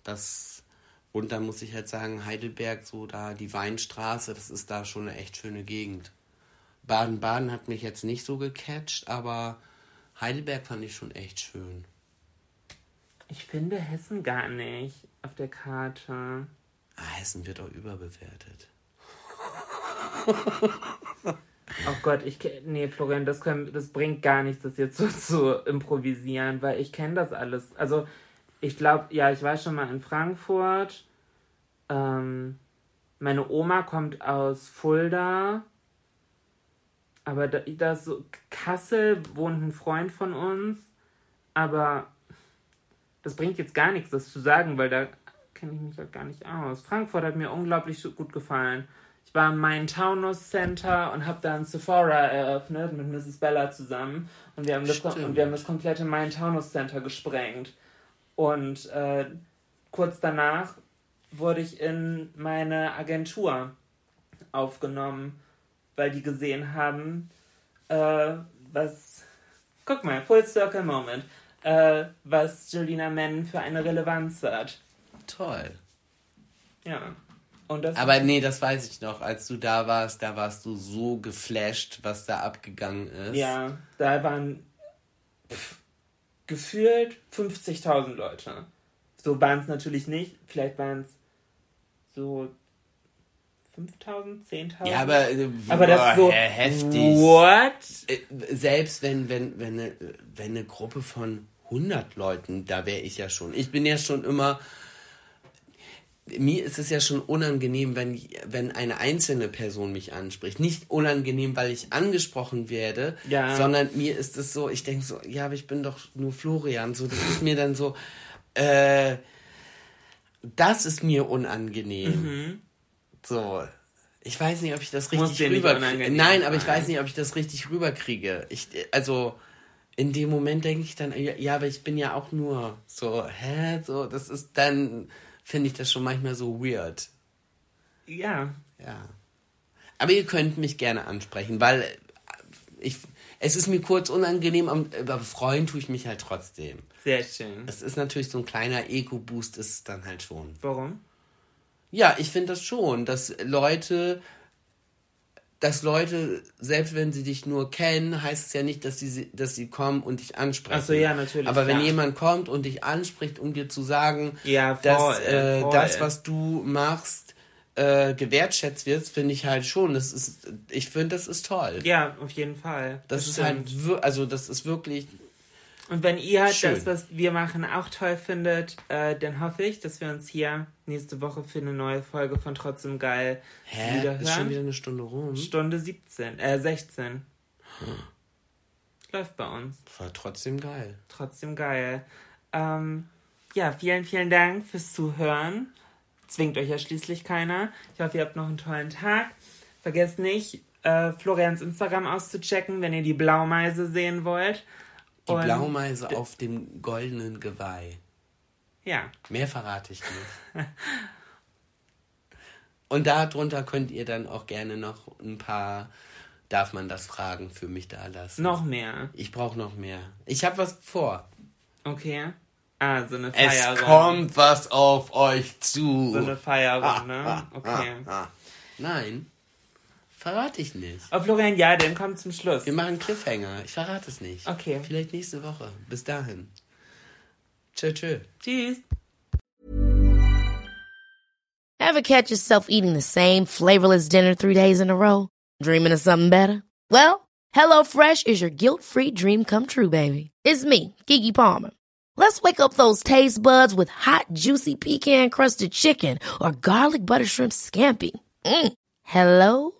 Das, und da muss ich halt sagen, Heidelberg, so da die Weinstraße, das ist da schon eine echt schöne Gegend. Baden-Baden hat mich jetzt nicht so gecatcht, aber Heidelberg fand ich schon echt schön. Ich finde Hessen gar nicht auf der Karte. Ah, Hessen wird auch überbewertet. Oh Gott, ich ke- nee, Florian, das, können, das bringt gar nichts, das jetzt so zu improvisieren, weil ich kenne das alles. Also Ich glaube, ja, ich war schon mal in Frankfurt. Ähm, meine Oma kommt aus Fulda. Aber da, da so Kassel wohnt ein Freund von uns. Aber das bringt jetzt gar nichts, das zu sagen, weil da kenne ich mich halt gar nicht aus. Frankfurt hat mir unglaublich gut gefallen. Ich war im Main Taunus Center und habe dann Sephora eröffnet mit Mrs. Bella zusammen. Und wir haben das, und wir haben das komplette Main Taunus Center gesprengt. Und äh, kurz danach wurde ich in meine Agentur aufgenommen, weil die gesehen haben, äh, was. Guck mal, Full Circle Moment. Äh, was Julina Mann für eine Relevanz hat. Toll. Ja. Und das Aber nee, das weiß ich noch. Als du da warst, da warst du so geflasht, was da abgegangen ist. Ja, da waren pff, gefühlt 50.000 Leute. So waren es natürlich nicht. Vielleicht waren es so 5.000, 10.000. Ja, aber, äh, aber das boah, ist so heftig. What? Äh, Selbst wenn, wenn, wenn, eine, wenn eine Gruppe von 100 Leuten, da wäre ich ja schon. Ich bin ja schon immer. Mir ist es ja schon unangenehm, wenn, wenn eine einzelne Person mich anspricht. Nicht unangenehm, weil ich angesprochen werde, Ja. sondern mir ist es so, ich denke so, ja, aber ich bin doch nur Florian. So, das ist mir dann so, äh, das ist mir unangenehm. So. Ich weiß nicht, ob ich das richtig rüberkriege. Nein, aber ich weiß nicht, ob ich das richtig rüberkriege. Ich, also, in dem Moment denke ich dann, ja, ja, aber ich bin ja auch nur so, hä? So, das ist dann, finde ich das schon manchmal so weird. Ja. Ja. Aber ihr könnt mich gerne ansprechen, weil äh, ich, es ist mir kurz unangenehm, aber freuen tue ich mich halt trotzdem. Sehr schön. Es ist natürlich so ein kleiner Ego-Boost, ist es dann halt schon. Warum? Ja, ich finde das schon, dass Leute, dass Leute, selbst wenn sie dich nur kennen, heißt es ja nicht, dass sie, dass sie kommen und dich ansprechen. Ach so, ja, natürlich, Aber wenn jemand kommt und dich anspricht, um dir zu sagen, Ja, voll, dass äh, voll. das, was du machst, äh, gewertschätzt wird, finde ich halt schon. Das ist, ich finde, das ist toll. Ja, auf jeden Fall. das ist stimmt. halt, also das ist wirklich, Und wenn ihr halt Schön. das, was wir machen, auch toll findet, äh, dann hoffe ich, dass wir uns hier nächste Woche für eine neue Folge von Trotzdem Geil hä, wieder ist schon wieder eine Stunde rum. Stunde 17, äh, 16. Läuft bei uns. War trotzdem geil. Trotzdem geil. Ähm, ja, vielen, vielen Dank fürs Zuhören. Zwingt euch ja schließlich keiner. Ich hoffe, ihr habt noch einen tollen Tag. Vergesst nicht, äh, Florians Instagram auszuchecken, wenn ihr die Blaumeise sehen wollt. Die Und- Blaumeise auf dem goldenen Geweih. Ja, Mehr verrate ich nicht. Und darunter könnt ihr dann auch gerne noch ein paar, darf man das fragen, für mich da lassen. noch mehr. Ich brauche noch mehr. Ich habe was vor. Okay. Ah, so eine Es Feierrunde. kommt was auf euch zu. So eine Feierrunde. Ah, Okay. ah. Nein, verrate ich nicht. Oh, Florian, ja, dann kommt zum Schluss. Wir machen Cliffhanger. Ich verrate es nicht. Okay. Vielleicht nächste Woche. Bis dahin. Tschö, tschö. Tschüss. Ever catch yourself eating the same flavorless dinner three days in a row? Dreaming of something better? Well, HelloFresh is your guilt-free dream come true, baby. It's me, Kiki Palmer. Let's wake up those taste buds with hot, juicy pecan-crusted chicken or garlic butter shrimp scampi. Mm. Hello